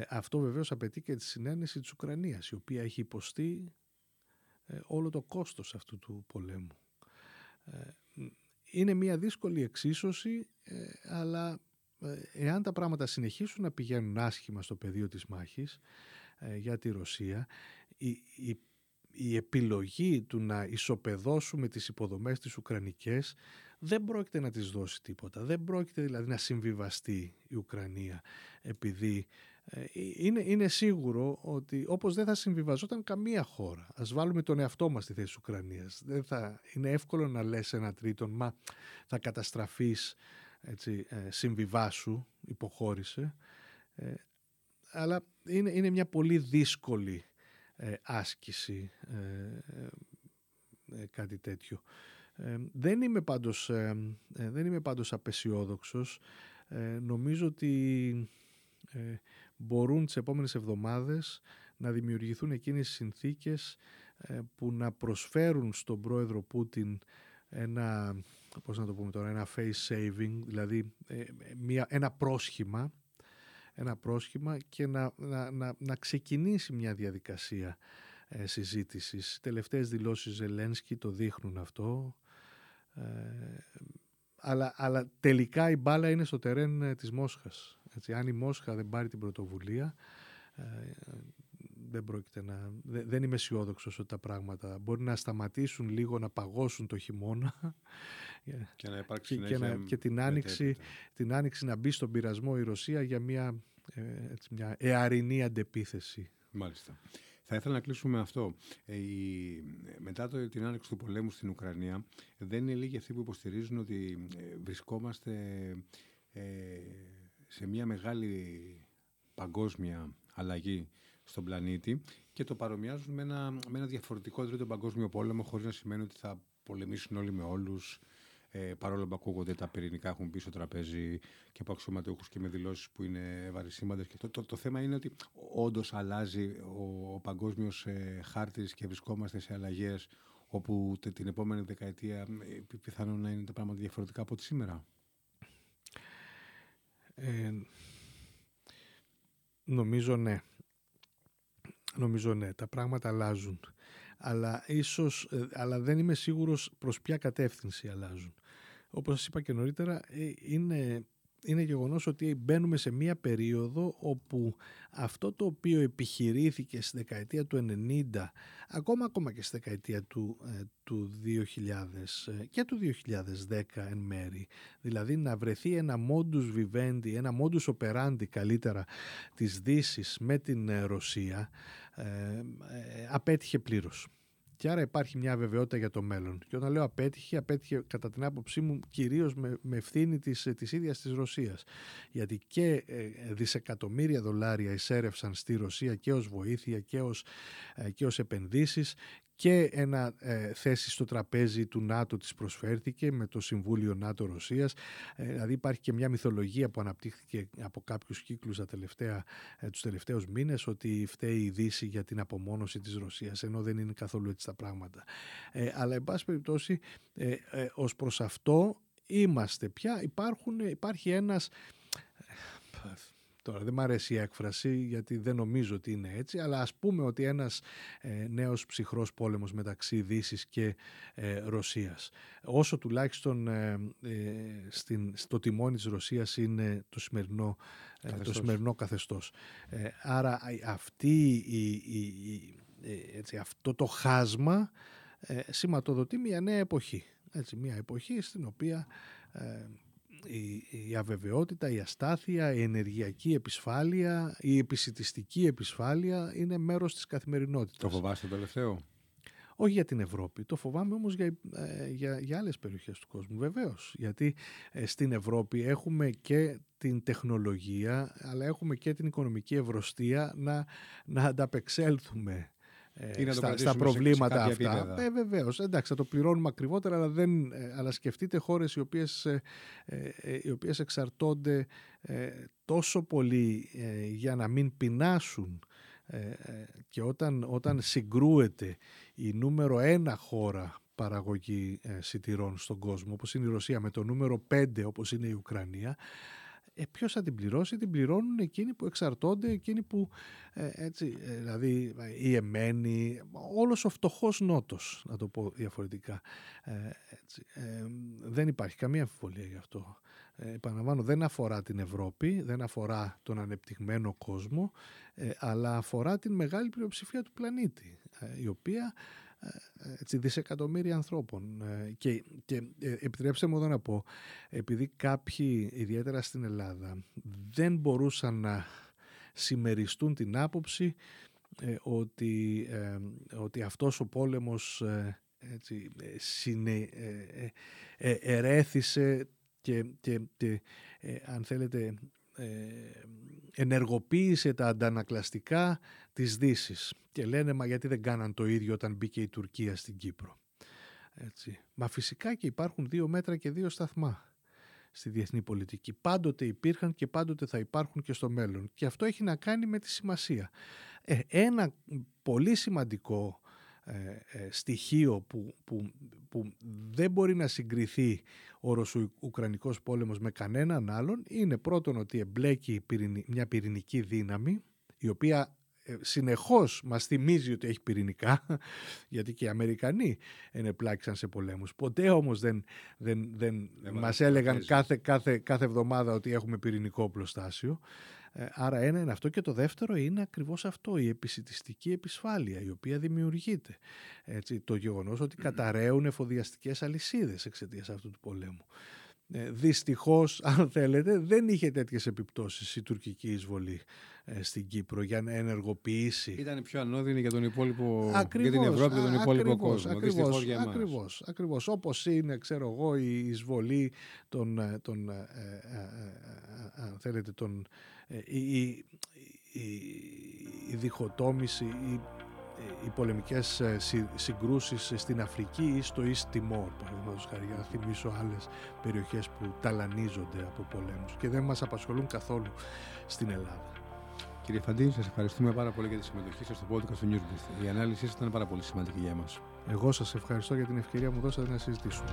αυτό βεβαίως απαιτεί και τη συνένεση της Ουκρανίας η οποία έχει υποστεί όλο το κόστος αυτού του πολέμου. είναι μία δύσκολη εξίσωση αλλά ε, εάν τα πράγματα συνεχίσουν να πηγαίνουν άσχημα στο πεδίο της μάχης ε, για τη Ρωσία, η, η, η επιλογή του να ισοπεδώσουμε τις υποδομές της Ουκρανικές δεν πρόκειται να τις δώσει τίποτα. Δεν πρόκειται δηλαδή να συμβιβαστεί η Ουκρανία επειδή ε, είναι, είναι σίγουρο ότι όπως δεν θα συμβιβαζόταν καμία χώρα. Ας βάλουμε τον εαυτό μας στη θέση της Ουκρανίας. Δεν θα, είναι εύκολο να λες ένα τρίτον, μα θα καταστραφείς έτσι, ε, συμβιβάσου, υποχώρησε. Ε, αλλά είναι, είναι μια πολύ δύσκολη ε, άσκηση κάτι τέτοιο. δεν, είμαι πάντως, δεν είμαι πάντως απεσιόδοξος. νομίζω ότι μπορούν τις επόμενες εβδομάδες να δημιουργηθούν εκείνες οι συνθήκες που να προσφέρουν στον πρόεδρο Πούτιν ένα, πώς να το πούμε τώρα, ένα face saving, δηλαδή ε, μια, ένα πρόσχημα, ένα πρόσχημα και να, να, να, να ξεκινήσει μια διαδικασία ε, συζήτησης. Τελευταίες δηλώσεις Ζελένσκι το δείχνουν αυτό. Ε, αλλά, αλλά τελικά η μπάλα είναι στο τερέν της Μόσχας. Έτσι, αν η Μόσχα δεν πάρει την πρωτοβουλία, δεν, πρόκειται να, δεν είμαι αισιόδοξος ότι τα πράγματα μπορεί να σταματήσουν λίγο, να παγώσουν το χειμώνα και, να υπάρξει και, και, και την, άνοιξη, την άνοιξη να μπει στον πειρασμό η Ρωσία για μια, ε, έτσι, μια εαρινή αντεπίθεση. Μάλιστα. Θα ήθελα να κλείσουμε αυτό. Ε, μετά το, την άνοιξη του πολέμου στην Ουκρανία, δεν είναι λίγοι αυτοί που υποστηρίζουν ότι ε, βρισκόμαστε ε, σε μια μεγάλη παγκόσμια αλλαγή στον πλανήτη και το παρομοιάζουν με ένα, με ένα διαφορετικό τρίτο παγκόσμιο πόλεμο χωρίς να σημαίνει ότι θα πολεμήσουν όλοι με όλους ε, παρόλο που ακούγονται τα πυρηνικά έχουν πει στο τραπέζι και από αξιωματούχους και με δηλώσεις που είναι βαρισίμαντε. Και το, το, το, θέμα είναι ότι όντως αλλάζει ο, ο παγκόσμιος ε, χάρτης και βρισκόμαστε σε αλλαγές όπου την επόμενη δεκαετία ε, πιθανόν να είναι τα πράγματα διαφορετικά από ό,τι σήμερα. Ε, νομίζω ναι. Νομίζω ναι. Τα πράγματα αλλάζουν. Αλλά, ίσως, ε, αλλά δεν είμαι σίγουρος προς ποια κατεύθυνση αλλάζουν όπως σας είπα και νωρίτερα, ε, είναι, είναι γεγονός ότι μπαίνουμε σε μία περίοδο όπου αυτό το οποίο επιχειρήθηκε στη δεκαετία του 90, ακόμα ακόμα και στη δεκαετία του, ε, του 2000 ε, και του 2010 εν μέρη, δηλαδή να βρεθεί ένα modus vivendi, ένα modus operandi καλύτερα της δύσης με την Ρωσία, απέτυχε πλήρως. Και άρα υπάρχει μια βεβαιότητα για το μέλλον. Και όταν λέω απέτυχε, απέτυχε κατά την άποψή μου κυρίως με, με ευθύνη της της ίδιας της Ρωσίας. Γιατί και ε, δισεκατομμύρια δολάρια εισέρευσαν στη Ρωσία και ως βοήθεια και ως ε, και ως επενδύσεις και ένα ε, θέση στο τραπέζι του ΝΑΤΟ της προσφέρθηκε με το Συμβούλιο ΝΑΤΟ-Ρωσίας. Ε, δηλαδή υπάρχει και μια μυθολογία που αναπτύχθηκε από κάποιους κύκλους τα τελευταία, ε, τους τελευταίους μήνες ότι φταίει η Δύση για την απομόνωση της Ρωσίας ενώ δεν είναι καθόλου έτσι τα πράγματα. Ε, αλλά εν πάση περιπτώσει ε, ε, ως προς αυτό είμαστε πια. Υπάρχουν, υπάρχει ένας Τώρα δεν μου αρέσει η έκφραση γιατί δεν νομίζω ότι είναι έτσι, αλλά ας πούμε ότι ένας ε, νέος ψυχρός πόλεμος μεταξύ Δύσης και ε, Ρωσίας. Όσο τουλάχιστον ε, ε, στην, στο τιμόνι της Ρωσίας είναι το σημερινό, καθεστώς. το σημερινό καθεστώς. άρα αυτή η, η, έτσι, αυτό το χάσμα σηματοδοτεί μια νέα εποχή. Έτσι, μια εποχή στην οποία η, η αβεβαιότητα, η αστάθεια, η ενεργειακή επισφάλεια, η επισητιστική επισφάλεια είναι μέρος της καθημερινότητας. Το φοβάστε το τελευταίο; Όχι για την Ευρώπη. Το φοβάμαι όμως για, ε, για, για άλλες περιοχές του κόσμου. Βεβαίως. Γιατί ε, στην Ευρώπη έχουμε και την τεχνολογία αλλά έχουμε και την οικονομική ευρωστία να, να ανταπεξέλθουμε ε, στα, στα προβλήματα αυτά. Ε, Βεβαίως. Εντάξει, θα το πληρώνουμε ακριβότερα, αλλά, δεν, ε, αλλά σκεφτείτε χώρες οι οποίες ε, ε, οι οποίες εξαρτώνται τόσο πολύ για να μην πεινάσουν. Και όταν, όταν συγκρούεται η νούμερο ένα χώρα παραγωγή σιτηρών στον κόσμο, όπως είναι η Ρωσία, με το νούμερο πέντε όπως είναι η Ουκρανία, ε, Ποιος θα την πληρώσει, την πληρώνουν εκείνοι που εξαρτώνται, εκείνοι που. Ε, έτσι, ε, δηλαδή η εμένη, όλος ο φτωχός νότος, να το πω διαφορετικά. Ε, έτσι, ε, δεν υπάρχει καμία αμφιβολία γι' αυτό. Ε, επαναλαμβάνω, δεν αφορά την Ευρώπη, δεν αφορά τον ανεπτυγμένο κόσμο, αλλά αφορά την μεγάλη πλειοψηφία του πλανήτη, η οποία έτσι, δισεκατομμύρια ανθρώπων. Ε, και, και ε, επιτρέψτε μου εδώ να πω, επειδή κάποιοι, ιδιαίτερα στην Ελλάδα, δεν μπορούσαν να συμμεριστούν την άποψη ε, ότι, ότι αυτός ο πόλεμος έτσι, συνε, ερέθησε και, και, και αν θέλετε ενεργοποίησε τα αντανακλαστικά της δύσης. Και λένε μα γιατί δεν κάναν το ίδιο όταν μπήκε η Τουρκία στην Κύπρο. Έτσι. Μα φυσικά και υπάρχουν δύο μέτρα και δύο σταθμά στη διεθνή πολιτική. Πάντοτε υπήρχαν και πάντοτε θα υπάρχουν και στο μέλλον. Και αυτό έχει να κάνει με τη σημασία. Ε, ένα πολύ σημαντικό ε, ε, στοιχείο που, που, που δεν μπορεί να συγκριθεί ο Ρωσο-Ουκρανικός πόλεμος με κανέναν άλλον είναι πρώτον ότι εμπλέκει μια πυρηνική δύναμη η οποία ε, συνεχώς μας θυμίζει ότι έχει πυρηνικά γιατί και οι Αμερικανοί ενεπλάκησαν σε πολέμους. Ποτέ όμως δεν, δεν, δεν, μας έλεγαν κάθε, κάθε, κάθε εβδομάδα ότι έχουμε πυρηνικό πλωστάσιο Ε, άρα ένα είναι αυτό και το δεύτερο είναι ακριβώς αυτό, η επισητιστική επισφάλεια η οποία δημιουργείται. Έτσι, το γεγονός ότι καταραίουν εφοδιαστικές αλυσίδες εξαιτίας αυτού του πολέμου. Ε, δυστυχώς, αν θέλετε, δεν είχε τέτοιες επιπτώσεις η τουρκική εισβολή ε, στην Κύπρο για να ενεργοποιήσει. Ήταν πιο ανώδυνη για τον υπόλοιπο, ακριβώς, για την Ευρώπη και τον υπόλοιπο ακριβώς, κόσμο. Ακριβώς, για ακριβώς, ακριβώς. Όπως είναι, ξέρω εγώ, η εισβολή των, ε, των ε, αν θέλετε, των, η, η, η, η διχοτόμηση, η, οι πολεμικές συγκρούσεις στην Αφρική ή στο East Timor, παραδείγματος χάρη, για να θυμίσω άλλες περιοχές που ταλανίζονται από πολέμους και δεν μας απασχολούν καθόλου στην Ελλάδα. Κύριε Φαντίνη, σας ευχαριστούμε πάρα πολύ για τη συμμετοχή σας στο podcast του Newsdesk. Η ανάλυση σας ήταν πάρα πολύ σημαντική για εμάς. Εγώ σας ευχαριστώ για την ευκαιρία που μου δώσατε να συζητήσουμε.